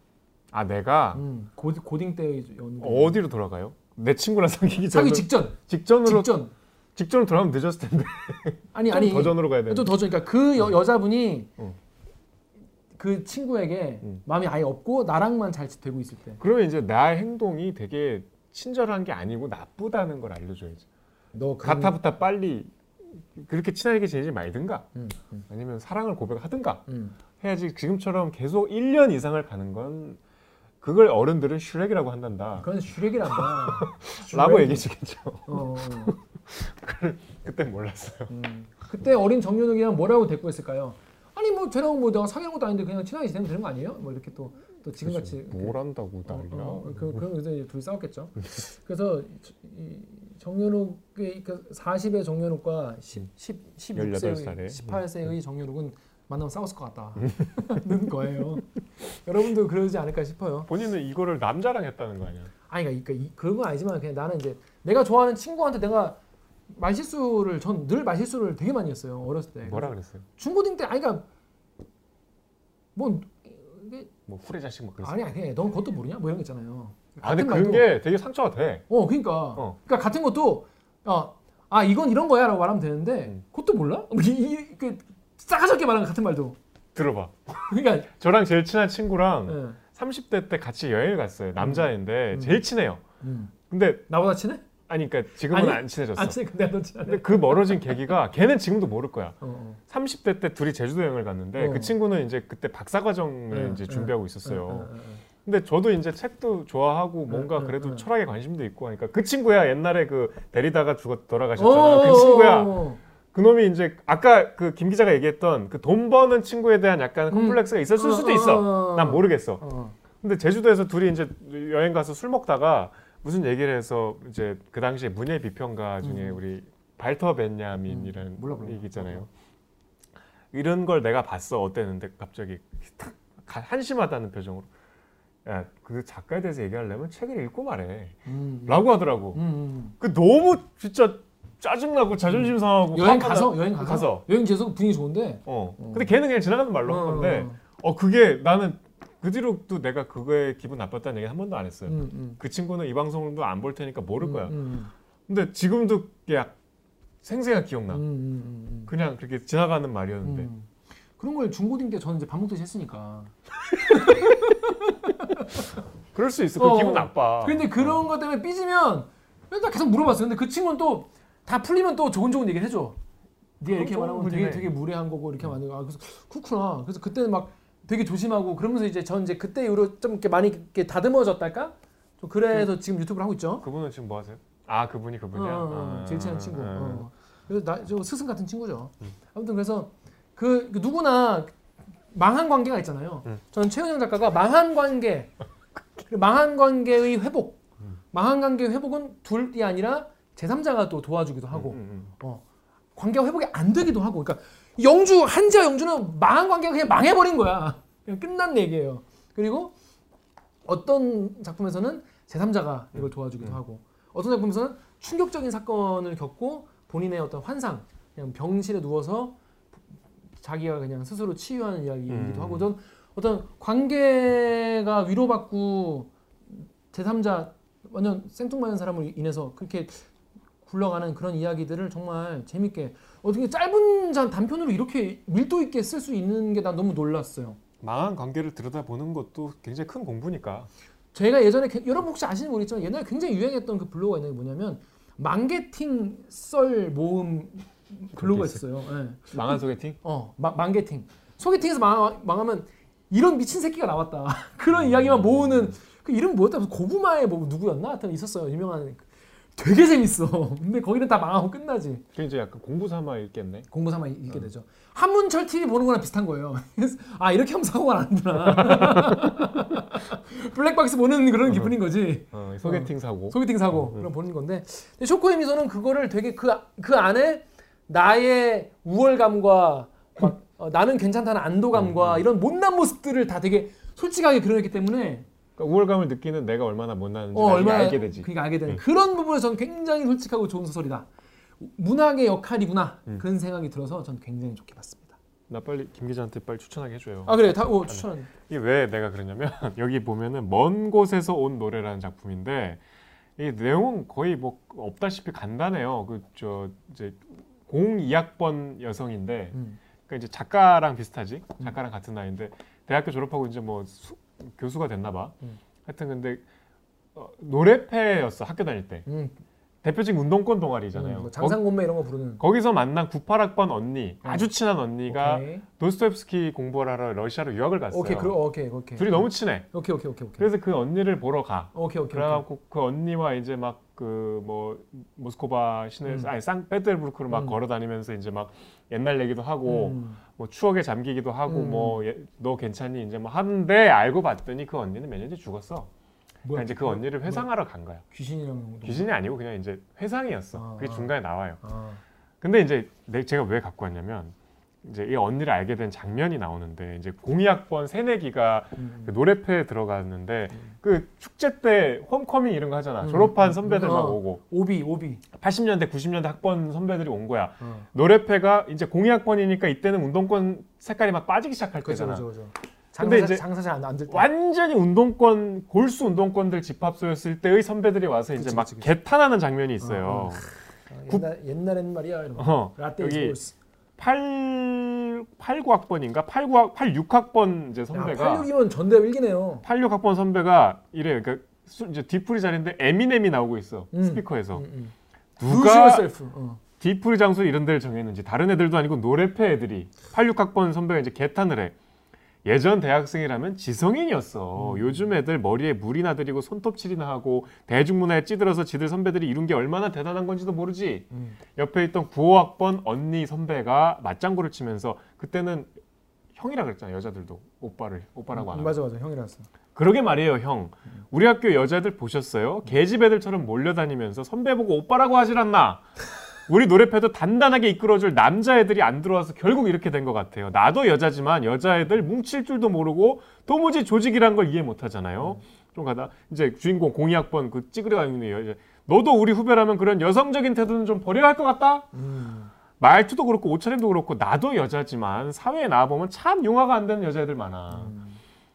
아 내가 음, 고, 고딩 때의 연욱이 어디로 돌아가요? 내 친구랑 사귀기 전 사기 직전 직전으로 직전 직전으로 돌아가면 늦었을 텐데 [laughs] 아니 아니 더 전으로 가야 돼. 또 더죠. 그러니까 그 여, 여자분이 음. 그 친구에게 음. 마음이 아예 없고 나랑만 잘 되고 있을 때. 그러면 이제 나의 행동이 되게 친절한 게 아니고 나쁘다는 걸 알려줘야지. 너 가타부타 빨리 그렇게 친하게 지내지 말든가 음, 음, 아니면 사랑을 고백하든가 음. 해야지 지금처럼 계속 1년 이상을 가는 건 그걸 어른들은 슈렉이라고 한단다 그건 슈렉이란다. [laughs] 라고 슈렉. 얘기해주겠죠 어, 어. [laughs] 그때 몰랐어요 음. 그때 어린 정윤욱이랑 뭐라고 대꾸했을까요? 아니 뭐 쟤랑 뭐 내가 사귀는 것도 아닌데 그냥 친하게 지내면 되는 거 아니에요? 뭐 이렇게 또 또 지금 같이 뭘 한다고 어, 난리야 어, 그 그런 그래서 이제 둘이 싸웠겠죠. [laughs] 그래서 이 정윤욱의 그 40의 정윤욱과 10, 10, 16세의 18살에. 18세의 정윤욱은 만나면 싸웠을 것 같다는 [laughs] 거예요. 여러분도 그러지 않을까 싶어요. 본인은 이거를 남자랑 했다는 거 아니야 아니 그러니까 이- 그런 건 아니지만 그냥 나는 이제 내가 좋아하는 친구한테 내가 말실수를 전 늘 말실수를 되게 많이 했어요 어렸을 때. 뭐라 그랬어요 중고딩 때 아니 그러니까 뭐 이게 뭐 후레 자식 뭐 그랬어요 아니 아니 넌 그것도 모르냐 뭐 이런 거 있잖아요. 아 근데 그런 말도- 게 되게 상처가 돼 어 그러니까 어. 그러니까 같은 것도 어, 아 이건 이런 거야라고 말하면 되는데 음. 그것도 몰라? 뭐 [laughs] 이, 이, 그 싸가지없게 말하는 같은 말도 들어봐 [laughs] 그러니까 저랑 제일 친한 친구랑 예. 30대 때 같이 여행을 갔어요 남자인데 음. 제일 친해요 음. 근데 나보다 친해? 아니 그러니까 지금은 아니, 안 친해졌어 안 친해 근데 너 친하네. 근데 그 멀어진 계기가 [laughs] 걔는 지금도 모를 거야. 어, 어. 30대 때 둘이 제주도 여행을 갔는데 어. 그 친구는 이제 그때 박사 과정을 네, 이제 네. 준비하고 어, 있었어요. 어, 어, 어. 근데 저도 이제 책도 좋아하고 뭔가 네, 그래도 네. 철학에 관심도 있고 하니까 그 친구야 옛날에 그 데리다가 죽어 돌아가셨잖아. 그 친구야. 어. 그놈이 이제 아까 그 김 기자가 얘기했던 그 돈 버는 친구에 대한 약간 음. 콤플렉스가 있었을 어, 수도 어, 있어. 어, 어. 난 모르겠어. 어. 근데 제주도에서 둘이 이제 여행 가서 술 먹다가 무슨 얘기를 해서 이제 그 당시에 문예 비평가 중에 음. 우리 발터 벤야민이라는 몰라. 얘기 있잖아요. 이런 걸 내가 봤어 어땠는데 갑자기 탁 가- 한심하다는 표정으로 야 그 작가에 대해서 얘기하려면 책을 읽고 말해 음. 라고 하더라고 음, 음. 그 너무 진짜 짜증나고 자존심 상하고 여행 가서 나- 여행 가서, 가서. 여행 지어서 분위기 좋은데 어 어. 근데 걔는 그냥 지나가는 말로 한 건데 어 그게 나는 그 뒤로도 내가 그거에 기분 나빴다는 얘기 한 번도 안 했어요 음, 음. 그 친구는 이 방송도 안 볼 테니까 모를 음, 거야. 음, 근데 지금도 약 생생하게 기억나. 음, 음, 음, 음. 그냥 그렇게 지나가는 말이었는데. 음. 그런 걸 중고딩 때 저는 이제 밥 먹듯이 했으니까. [laughs] 그럴 수 있어. 그 어. 기분 나빠. 근데 그런 것 때문에 삐지면 일단 계속 물어봤어요. 근데 그 친구는 또 다 풀리면 또 좋은 얘기를 해줘. 네가 이렇게 말하면 좋은 되게. 되게 무례한 거고 이렇게 안 되고. 아, 그래서 그렇구나. 그래서 그때는 막 되게 조심하고 그러면서 이제 전 이제 그때 이후로 좀 이렇게 많이 이렇게 다듬어졌달까? 좀 그래서 지금 유튜브를 하고 있죠. 그분은 지금 뭐 하세요? 아 그분이 어, 그분이야. 어, 어, 아, 제일 친한 친구. 아, 어. 그래서 나 저 스승 같은 친구죠. 음. 아무튼 그래서 그, 그 누구나 망한 관계가 있잖아요. 음. 저는 최은영 작가가 망한 관계, 그 [laughs] 망한 관계의 회복, 음. 망한 관계의 회복은 둘이 아니라 제3자가 또 도와주기도 하고 음, 음, 어, 관계가 회복이 안 되기도 하고. 그러니까 영주 한지와 영주는 망한 관계가 그냥 망해버린 거야. 그냥 끝난 얘기예요. 그리고 어떤 작품에서는 제3자가 이걸 도와주기도 음. 하고 어떤 작품에서는 충격적인 사건을 겪고 본인의 어떤 환상 그냥 병실에 누워서 자기가 그냥 스스로 치유하는 이야기이기도 음. 하고. 어떤 어떤 관계가 위로받고 제3자 완전 생뚱맞은 사람을 인해서 그렇게 굴러가는 그런 이야기들을 정말 재밌게 어떻게 짧은 잔 단편으로 이렇게 밀도 있게 쓸 수 있는 게 난 너무 놀랐어요. 음. 망한 관계를 들여다보는 것도 굉장히 큰 공부니까. 제가 예전에 게- 여러분 혹시 아시는 분 모르겠지만 옛날에 굉장히 유행했던 그 블로그가 있는 게 뭐냐면 망게팅 썰 모음 블로그가 있어요. 예. 망한 소개팅? 어, 마, 망게팅. 소개팅에서 망, 망하면 이런 미친 새끼가 나왔다. [laughs] 그런 이야기만 모으는 그 이름 뭐였다? 고구마의 뭐 누구였나? 하여튼 있었어요. 유명한 되게 재밌어. [laughs] 근데 거기는 다 망하고 끝나지. 그 이제 약간 공부 삼아 읽겠네. 공부 삼아 읽게 되죠. 한문철 TV 보는 거랑 비슷한 거예요. [laughs] 아 이렇게 하면 사고가 나는구나. [laughs] 블랙박스 보는 그런 기분인 거지. 어, 소개팅 사고. 소개팅 사고 음. 그런 보는 건데 쇼코의 미소는 그거를 되게 그, 그 안에 나의 우월감과 막, 어, 나는 괜찮다는 안도감과 이런 못난 모습들을 다 되게 솔직하게 그려냈기 때문에 그러니까 우월감을 느끼는 내가 얼마나 못나는지 어, 얼마나 알게 되지. 그러니까 알게 되는 응. 그런 부분에서 저는 굉장히 솔직하고 좋은 소설이다. 문학의 역할이구나 음. 그런 생각이 들어서 저는 굉장히 좋게 봤습니다. 나 빨리 김 기자한테 빨리 추천하게 해줘요. 아 그래 다 오, 추천. 이게 왜 내가 그러냐면 [laughs] 여기 보면은 먼 곳에서 온 노래라는 작품인데 이 내용은 거의 뭐 없다시피 간단해요. 그 저 이제 02학번 여성인데 음. 그러니까 이제 작가랑 비슷하지. 작가랑 같은 나이인데 대학교 졸업하고 이제 뭐 수- 교수가 됐나 봐. 음. 하여튼 근데 어, 노래패였어 학교 다닐 때. 음, 대표적인 운동권 동아리잖아요. 음, 뭐 장상곤매 이런 거 부르는. 거, 기서 만난 98학번 언니, 음. 아주 친한 언니가 오케이 도스토옙스키 공부를 하러 러시아로 유학을 갔어요. 오케이 그러 오케이 오케이. 둘이 너무 친해. 오케이 오케이 오케이 오케이. 그래서 그 언니를 보러 가. 오케이 오케이. 오케이. 그래갖고 그 언니와 이제 막 그 뭐 모스코바 시내 음. 아니 상페테르부르크로 막 음. 걸어 다니면서 이제 막 옛날 얘기도 하고 음. 뭐 추억에 잠기기도 하고 음. 뭐너 괜찮니 이제 뭐 하는데 알고 봤더니 그 언니는 몇 년 뒤에 죽었어. 그러니까? 이제 그 언니를 회상하러 간 거야. 귀신이랑 귀신이 아니고 그냥 이제 회상이었어. 아, 그게 아. 중간에 나와요. 아. 근데 이제 내, 제가 왜 갖고 왔냐면 이제 이 언니를 알게 된 장면이 나오는데 이제 공이학번 새내기가 음. 그 노래패에 들어갔는데 그 축제 때 homecoming 이런 거 하잖아. 음. 졸업한 선배들 음. 막 어. 오고 OB OB. 80년대 90년대 학번 선배들이 온 거야. 어. 노래패가 이제 공이학번이니까 이때는 운동권 색깔이 막 빠지기 시작할 그죠 때잖아. 그죠. 근데 장사 이제 장사 잘안 안될 때. 완전히 운동권 골수 운동권들 집합소였을 때의 선배들이 와서 이제 막. 개탄하는 장면이 있어요. 어, 아, 옛날 옛날에는 말이야 이런 거. 어, 라떼 여기 소스. 8 89학번인가 89학 86학번 이제 야, 선배가 86이면 전대협 일기네요. 86학번 선배가 이래 그러니까 수- 이제 뒤풀이 자리인데 에미넴이 나오고 있어 음. 스피커에서 음, 음. 누가. 어. 뒤풀이 장소 이런 데를 정했는지 다른 애들도 아니고 노래패 애들이 86학번 선배가 이제 개탄을 해 예전 대학생이라면 지성인이었어. 음. 요즘 애들 머리에 물이나 들이고 손톱칠이나 하고 대중문화에 찌들어서 지들 선배들이 이룬 게 얼마나 대단한 건지도 모르지. 음. 옆에 있던 95학번 언니 선배가 맞장구를 치면서 그때는 형이라 그랬잖아 여자들도. 오빠를 오빠라고 안 하고. 맞아 맞아. 형이라서. 그러게 말이에요 형. 우리 학교 여자애들 보셨어요? 계집 애들처럼 몰려다니면서 선배 보고 오빠라고 하질 않나 우리 노래패도 단단하게 이끌어줄 남자애들이 안 들어와서 결국 이렇게 된 것 같아요. 나도 여자지만 여자애들 뭉칠 줄도 모르고 도무지 조직이란 걸 이해 못하잖아요. 좀 가다 이제 주인공 02학번 그 찌그러가 있는 여자 너도 우리 후배라면 그런 여성적인 태도는 좀 버려야 할 것 같다? 음. 말투도 그렇고 옷차림도 그렇고 나도 여자지만 사회에 나와보면 참 용화가 안 되는 여자애들 많아. 음.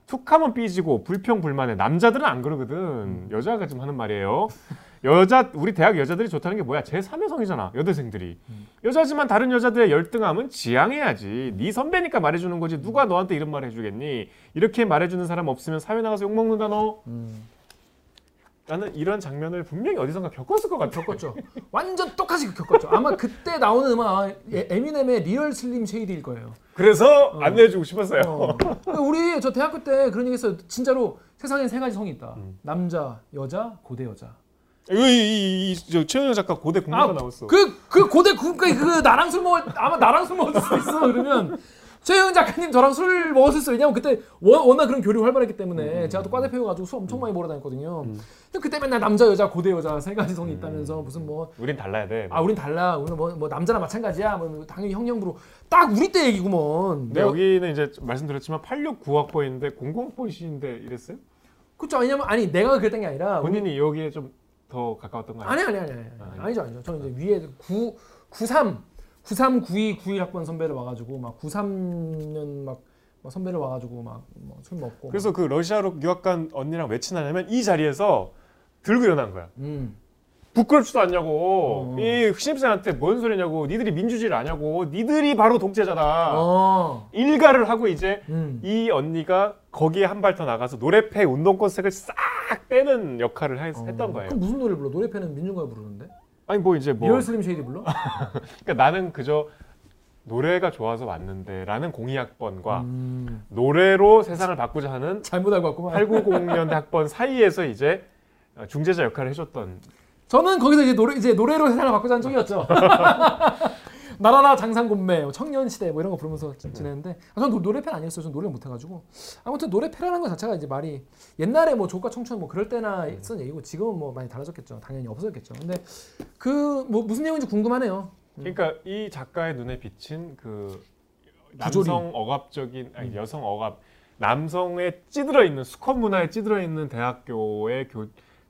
툭하면 삐지고 불평불만해. 남자들은 안 그러거든. 여자가 지금 하는 말이에요 여자 우리 대학 여자들이 좋다는 게 뭐야 제 3여성이잖아 여대생들이 여자지만 다른 여자들의 열등함은 지양해야지 네 선배니까 말해주는 거지 누가 너한테 이런 말 해주겠니 이렇게 말해주는 사람 없으면 사회 나가서 욕먹는다 너 음. 나는 이런 장면을 분명히 어디선가 겪었을 것 같아 겪었죠. 완전 똑같이 겪었죠. 아마 그때 나오는 음악 에- 에미넴의 Real Slim Shady일 거예요. 그래서 안내해주고 싶었어요 어. 우리 저 대학교 때 그런 얘기했어요. 진짜로 세상엔 세 가지 성이 있다. 음. 남자, 여자, 고대 여자. 이이저 최영현 작가 고대 국문가 나왔어. 그, 그 고대 국가 그 나랑 술 먹을 아마 나랑 술 먹을 수 있어. 그러면 최영 작가님 저랑 술 먹었을 수 왜냐면 그때 워- 워낙 그런 교류 활발했기 때문에 제가 또 과대 배워가지고 술 엄청 많이 먹으러 다녔거든요. 근데 그때 맨날 남자 여자 고대 여자 세 가지 성이 있다면서 무슨 뭐 우린 달라야 돼. 아 우린 달라. 우리는 뭐, 뭐 남자나 마찬가지야. 뭐 당연히 형형부로 딱 우리 때 얘기구먼. 근데 여기는 이제 말씀드렸지만 8696학번인데 00번이신데 이랬어요? 그렇죠 왜냐면 아니 내가 그랬던 게 아니라 우리- 본인이 여기에 좀 더 가까웠던 거 아니에요? 아니 아니 아니 아니 아, 아니 아니죠 아니죠 저는 이제 위에 9 93 93 92 91 학번 선배를 와가지고 막 93년 막, 막 선배를 와가지고 막 술 먹고 그래서 그 러시아로 유학 간 언니랑 왜 친하냐면 이 자리에서 들고 일어난 거야. 막, 음. 부끄럽지도 않냐고. 어. 이 신입생한테 뭔 소리냐고. 니들이 민주주의를 아냐고. 니들이 바로 독재자다. 어. 일갈을 하고 이제 음. 이 언니가 거기에 한 발 더 나가서 노래패 운동권 색을 싹 빼는 역할을 하- 했던 거예요. 그럼 무슨 노래 불러? 노래패는 민중가요 부르는데? 아니 뭐 이제 뭐 Real Slim Shady 불러? [laughs] 그러니까 나는 그저 노래가 좋아서 왔는데 라는 공이 학번과 음, 노래로 세상을 바꾸자 하는 잘못 알고 왔구만. 890년대 학번 사이에서 이제 중재자 역할을 해줬던 저는 거기서 이제 노래 이제 노래로 세상을 바꾸자는 쪽이었죠. [laughs] 날아라 장산곶매, 뭐 청년시대 뭐 이런 거 부르면서 지- 지냈는데 아, 저는 노- 노래팬 아니었어요. 저는 노래 못해가지고 아무튼 노래팬이라는 것 자체가 이제 말이 옛날에 뭐 조과 청춘 뭐 그럴 때나 쓴 얘기고 지금은 뭐 많이 달라졌겠죠. 당연히 없어졌겠죠. 근데 그 뭐 무슨 내용인지 궁금하네요. 그러니까 이 작가의 눈에 비친 그. 남성 억압적인 아니 여성 억압 남성에 찌들어 있는 수컷 문화에 찌들어 있는 대학교의 교,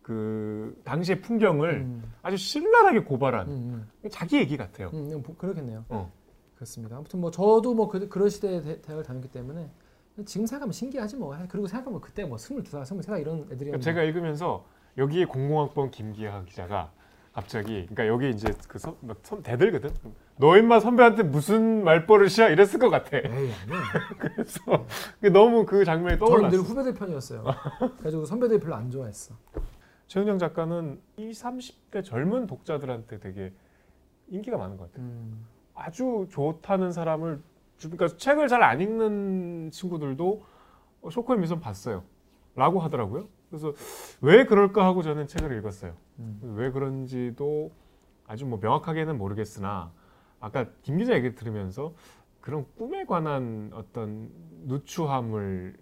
그 당시의 풍경을 음, 아주 신랄하게 고발한 음, 자기 얘기 같아요. 음, 음, 뭐 그렇겠네요. 어. 그렇습니다. 아무튼 뭐 저도 뭐 그, 그런 시대에 대, 대학을 다녔기 때문에 지금 생각하면 신기하지 뭐. 그리고 생각하면 그때 뭐 22살, 23살 이런 애들이 그러니까 제가 읽으면서 여기에 공공학번 김기하 기자가 갑자기 그러니까 여기 이제 그 선, 막 선- 대들거든. 너 임마 선배한테 무슨 말버릇이야 이랬을 것 같아. 에이. [laughs] 그래서 너무 그 장면이 저는 떠올랐어. 늘 후배들 편이었어요. 그래가지고 선배들이 별로 안 좋아했어. 최은영 작가는 20, 30대 젊은 독자들한테 되게 인기가 많은 것 같아요. 음, 아주 좋다는 사람을 주- 그러니까 책을 잘 안 읽는 친구들도 어, 쇼코의 미소는 봤어요. 라고 하더라고요. 그래서 왜 그럴까 하고 저는 책을 읽었어요. 음. 왜 그런지도 아주 뭐 명확하게는 모르겠으나 아까 김 기자 얘기 들으면서 그런 꿈에 관한 어떤 누추함을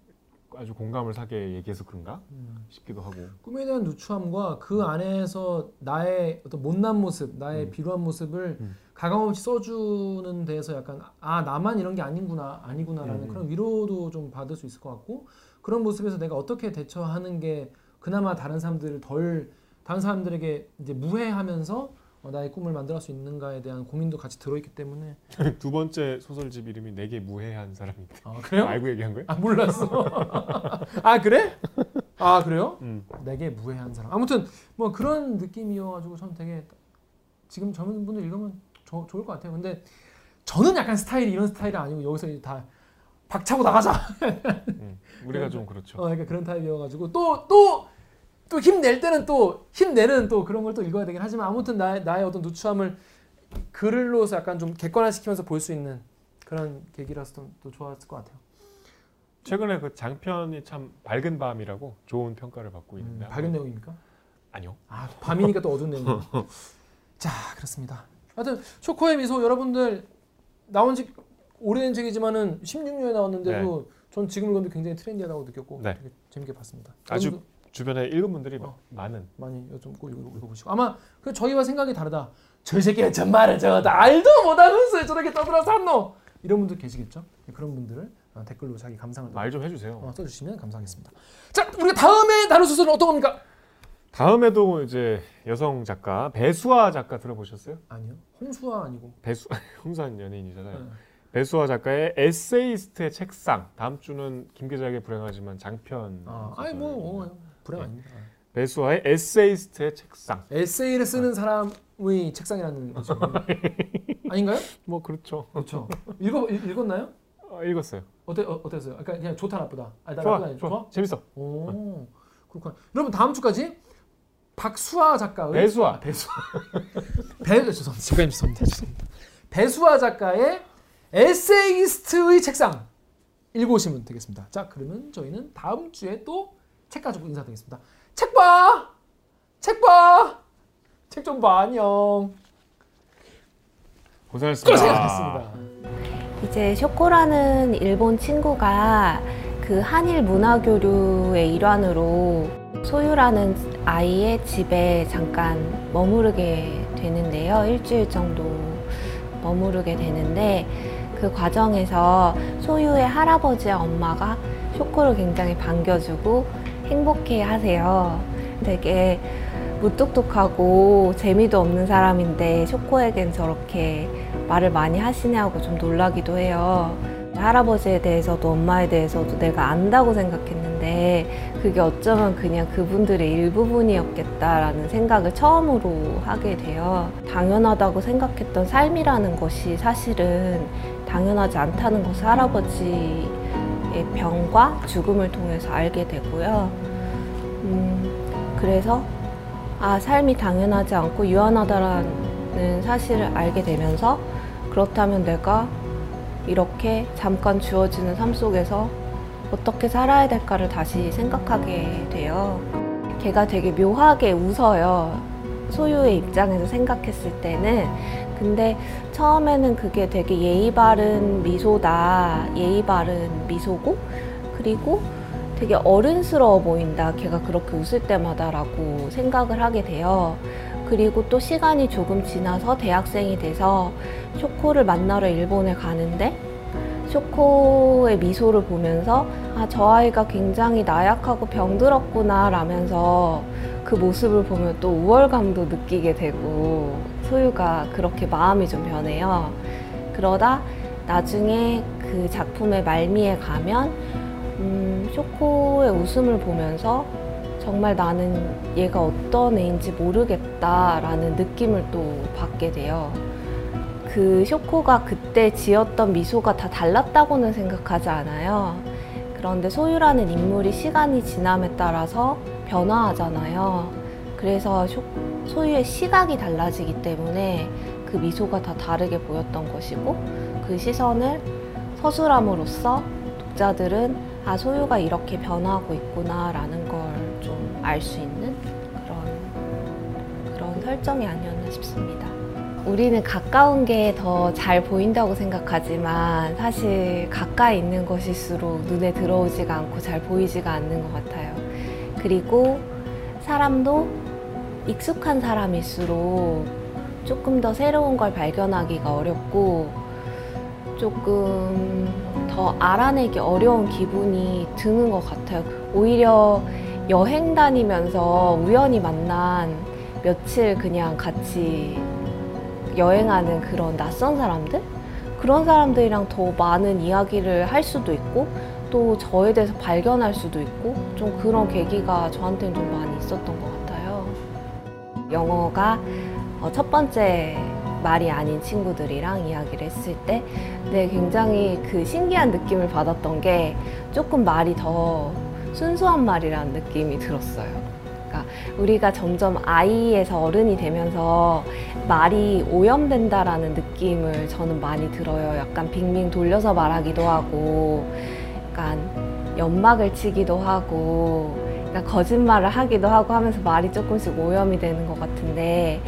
아주 공감을 사게 얘기해서 그런가 음. 싶기도 하고 꿈에 대한 누추함과 그 안에서 나의 어떤 못난 모습, 나의 음. 비루한 모습을 음. 가감없이 써주는 데서 약간 아 나만 이런 게 아닌구나 아니구나라는 음. 그런 위로도 좀 받을 수 있을 것 같고 그런 모습에서 내가 어떻게 대처하는 게 그나마 다른 사람들을 덜 다른 사람들에게 이제 무해하면서 어, 나의 꿈을 만들어갈 수 있는가에 대한 고민도 같이 들어있기 때문에 [laughs] 두 번째 소설집 이름이 내게 무해한 사람인데 아 그래요? 알고 얘기한 거예요? 아 몰랐어. [laughs] 아 그래? 아 그래요? 음. 내게 무해한 사람. 아무튼 뭐 그런 느낌이어가지고 저는 되게 지금 젊은 분들 읽으면 저, 좋을 것 같아요. 근데 저는 약간 스타일이 이런 스타일이 아니고 여기서 이제 다 박차고 나가자. 음. 우리가 좀 그렇죠. 어, 그러니까 그런 타입이어가지고 또또 또 힘낼 때는 또 힘내는 또 그런 걸 또 읽어야 되긴 하지만 아무튼 나의 나의 어떤 누추함을 글로서 약간 좀 객관화시키면서 볼 수 있는 그런 계기라서 또, 또 좋았을 것 같아요. 최근에 그 장편이 참 밝은 밤이라고 좋은 평가를 받고 음, 있는데 밝은 내용입니까? 아니요. 아 밤이니까 또 어두운 내용. [laughs] 자 그렇습니다. 하여튼 쇼코의 미소 여러분들 나온 지 오래된 책이지만은 16년에 나왔는데도 전 지금 읽었는데 굉장히 트렌디하다고 느꼈고 네. 되게 재밌게 봤습니다. 아주 주변에 읽은 분들이 어. 많은 많이 좀꼭 읽어보시고 아마 그 저희와 생각이 다르다. 저 새끼는 정말을 저다 알도 못하면서 저렇게 떠들어서 한노 이런 분들 계시겠죠? 그런 분들을 어, 댓글로 자기 감상을 또, 말좀 해주세요. 어, 써주시면 감사하겠습니다. 자 우리가 다음에 다룰 소설은 어떤 겁니까? 다음에도 이제 여성 작가 배수아 작가 들어보셨어요? 아니요 홍수아 아니고 배수 [laughs] 홍산 연예인이잖아요. 네. 배수아 작가의 에세이스트의 책상 다음 주는 김 기자에게 불행하지만 장편. 아, 아니 뭐 어, 불행 아닙니다. 배수아의 에세이스트의 책상. 에세이를 쓰는 사람의 책상이라는 거죠. [laughs] 아닌가요? 뭐 그렇죠. 그렇죠. 읽어 읽- 읽었나요? 어, 읽었어요. 어때 어, 어땠어요? 그러니까 그냥 좋다 나쁘다. 아니 나 좋아, 나쁘다 좋아, 좋아? 재밌어. 오 그렇구나. 여러분 다음 주까지 박수아 작가의 배수아. 아, [laughs] 배수아 배 죄송합니다. 지금 죄송합니다. 죄송합니다. 배수아 작가의 에세이스트의 책상 읽어오시면 되겠습니다. 자 그러면 저희는 다음 주에 또 책 가지고 인사드리겠습니다. 책 봐, 책 봐, 책 좀 봐 안녕. 고생하셨습니다. 고생하셨습니다. 이제 쇼코라는 일본 친구가 그 한일 문화 교류의 일환으로 소유라는 아이의 집에 잠깐 머무르게 되는데요. 일주일 정도 머무르게 되는데 그 과정에서 소유의 할아버지와 엄마가 쇼코를 굉장히 반겨주고 행복해 하세요. 되게 무뚝뚝하고 재미도 없는 사람인데 쇼코에겐 저렇게 말을 많이 하시냐고 좀 놀라기도 해요. 할아버지에 대해서도 엄마에 대해서도 내가 안다고 생각했는데 그게 어쩌면 그냥 그분들의 일부분이었겠다라는 생각을 처음으로 하게 돼요. 당연하다고 생각했던 삶이라는 것이 사실은 당연하지 않다는 것을 할아버지의 병과 죽음을 통해서 알게 되고요. 음, 그래서 아, 삶이 당연하지 않고 유한하다라는 사실을 알게 되면서 그렇다면 내가 이렇게 잠깐 주어지는 삶 속에서 어떻게 살아야 될까를 다시 생각하게 돼요. 걔가 되게 묘하게 웃어요. 소유의 입장에서 생각했을 때는. 근데 처음에는 그게 되게 예의 바른 미소다. 예의 바른 미소고, 그리고 되게 어른스러워 보인다. 걔가 그렇게 웃을 때마다라고 생각을 하게 돼요. 그리고 또 시간이 조금 지나서 대학생이 돼서 쇼코를 만나러 일본에 가는데 쇼코의 미소를 보면서 아, 저 아이가 굉장히 나약하고 병들었구나 라면서 그 모습을 보면 또 우월감도 느끼게 되고 소유가 그렇게 마음이 좀 변해요. 그러다 나중에 그 작품의 말미에 가면 음, 쇼코의 웃음을 보면서 정말 나는 얘가 어떤 애인지 모르겠다라는 느낌을 또 받게 돼요. 그 쇼코가 그때 지었던 미소가 다 달랐다고는 생각하지 않아요. 그런데 소유라는 인물이 시간이 지남에 따라서 변화하잖아요. 그래서 쇼- 소유의 시각이 달라지기 때문에 그 미소가 다 다르게 보였던 것이고 그 시선을 서술함으로써 독자들은 아 소유가 이렇게 변화하고 있구나라는 걸 좀 알 수 있는 그런 그런 설정이 아니었나 싶습니다. 우리는 가까운 게 더 잘 보인다고 생각하지만 사실 가까이 있는 것일수록 눈에 들어오지가 않고 잘 보이지가 않는 것 같아요. 그리고 사람도 익숙한 사람일수록 조금 더 새로운 걸 발견하기가 어렵고 조금 더 알아내기 어려운 기분이 드는 것 같아요. 오히려 여행 다니면서 우연히 만난 며칠 그냥 같이 여행하는 그런 낯선 사람들? 그런 사람들이랑 더 많은 이야기를 할 수도 있고 또 저에 대해서 발견할 수도 있고 좀 그런 계기가 저한테는 좀 많이 있었던 것 같아요. 영어가 어, 첫 번째 말이 아닌 친구들이랑 이야기를 했을 때 네, 굉장히 그 신기한 느낌을 받았던 게 조금 말이 더 순수한 말이라는 느낌이 들었어요. 그러니까 우리가 점점 아이에서 어른이 되면서 말이 오염된다라는 느낌을 저는 많이 들어요. 약간 빙빙 돌려서 말하기도 하고, 약간 연막을 치기도 하고, 약간 거짓말을 하기도 하고 하면서 말이 조금씩 오염이 되는 것 같은데,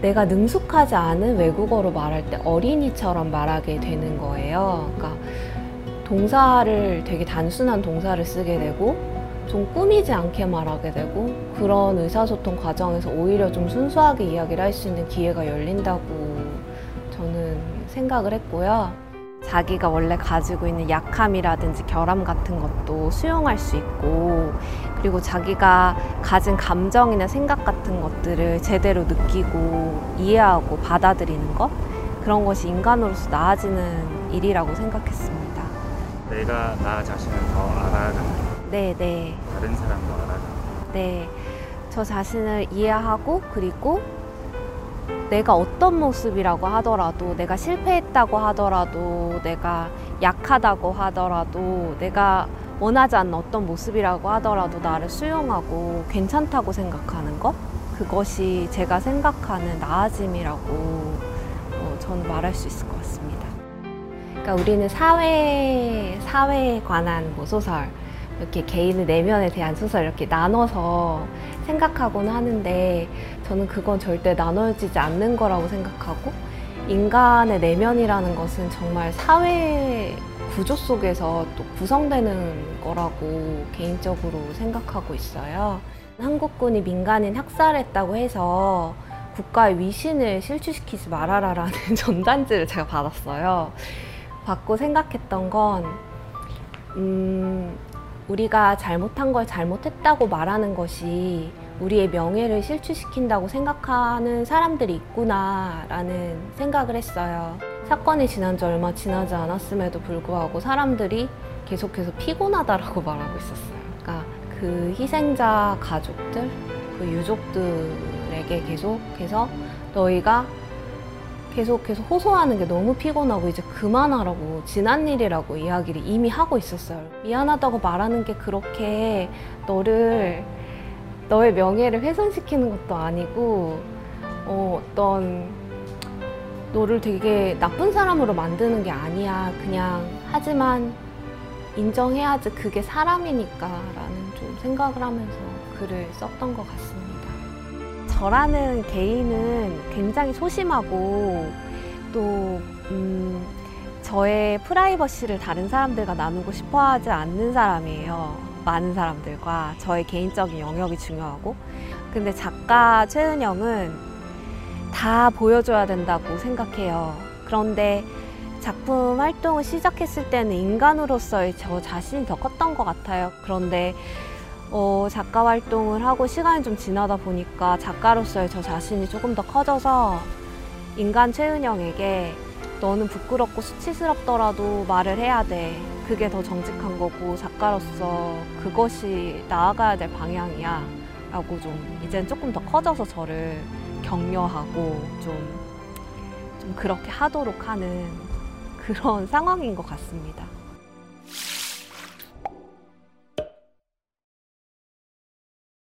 내가 능숙하지 않은 외국어로 말할 때 어린이처럼 말하게 되는 거예요. 그러니까 동사를 되게 단순한 동사를 쓰게 되고 좀 꾸미지 않게 말하게 되고 그런 의사소통 과정에서 오히려 좀 순수하게 이야기를 할 수 있는 기회가 열린다고 저는 생각을 했고요. 자기가 원래 가지고 있는 약함이라든지 결함 같은 것도 수용할 수 있고 그리고 자기가 가진 감정이나 생각 같은 것들을 제대로 느끼고 이해하고 받아들이는 것 그런 것이 인간으로서 나아지는 일이라고 생각했습니다. 내가 나 자신을 더 알아가는 네, 네. 다른 사람도 알아가는 네. 저 자신을 이해하고 그리고 내가 어떤 모습이라고 하더라도 내가 실패했다고 하더라도 내가 약하다고 하더라도 내가 원하지 않는 어떤 모습이라고 하더라도 나를 수용하고 괜찮다고 생각하는 것 그것이 제가 생각하는 나아짐이라고 어, 저는 말할 수 있을 것 같습니다. 그러니까 우리는 사회 사회에 관한 뭐 소설 이렇게 개인의 내면에 대한 소설 이렇게 나눠서 생각하곤 하는데 저는 그건 절대 나눠지지 않는 거라고 생각하고 인간의 내면이라는 것은 정말 사회 구조 속에서 또 구성되는 거라고 개인적으로 생각하고 있어요. 한국군이 민간인 학살했다고 해서 국가의 위신을 실추시키지 말아라라는 [laughs] 전단지를 제가 받았어요. 받고 생각했던 건, 음, 우리가 잘못한 걸 잘못했다고 말하는 것이 우리의 명예를 실추시킨다고 생각하는 사람들이 있구나라는 생각을 했어요. 사건이 지난 지 얼마 지나지 않았음에도 불구하고 사람들이 계속해서 피곤하다라고 [laughs] 말하고 있었어요. 그러니까 그 희생자 가족들, 그 유족들에게 계속해서 너희가 계속해서 호소하는 게 너무 피곤하고 이제 그만하라고 지난 일이라고 이야기를 이미 하고 있었어요. 미안하다고 말하는 게 그렇게 너를 너의 명예를 훼손시키는 것도 아니고 어, 어떤 너를 되게 나쁜 사람으로 만드는 게 아니야. 그냥 하지만 인정해야지 그게 사람이니까 라는 좀 생각을 하면서 글을 썼던 것 같습니다. 저라는 개인은 굉장히 소심하고 또, 음, 저의 프라이버시를 다른 사람들과 나누고 싶어 하지 않는 사람이에요. 많은 사람들과 저의 개인적인 영역이 중요하고. 근데 작가 최은영은 다 보여줘야 된다고 생각해요. 그런데 작품 활동을 시작했을 때는 인간으로서의 저 자신이 더 컸던 것 같아요. 그런데 어, 작가 활동을 하고 시간이 좀 지나다 보니까 작가로서의 저 자신이 조금 더 커져서 인간 최은영에게 너는 부끄럽고 수치스럽더라도 말을 해야 돼. 그게 더 정직한 거고 작가로서 그것이 나아가야 될 방향이야. 라고 좀 이젠 조금 더 커져서 저를 격려하고 좀, 좀 그렇게 하도록 하는 그런 [laughs] 상황인 것 같습니다.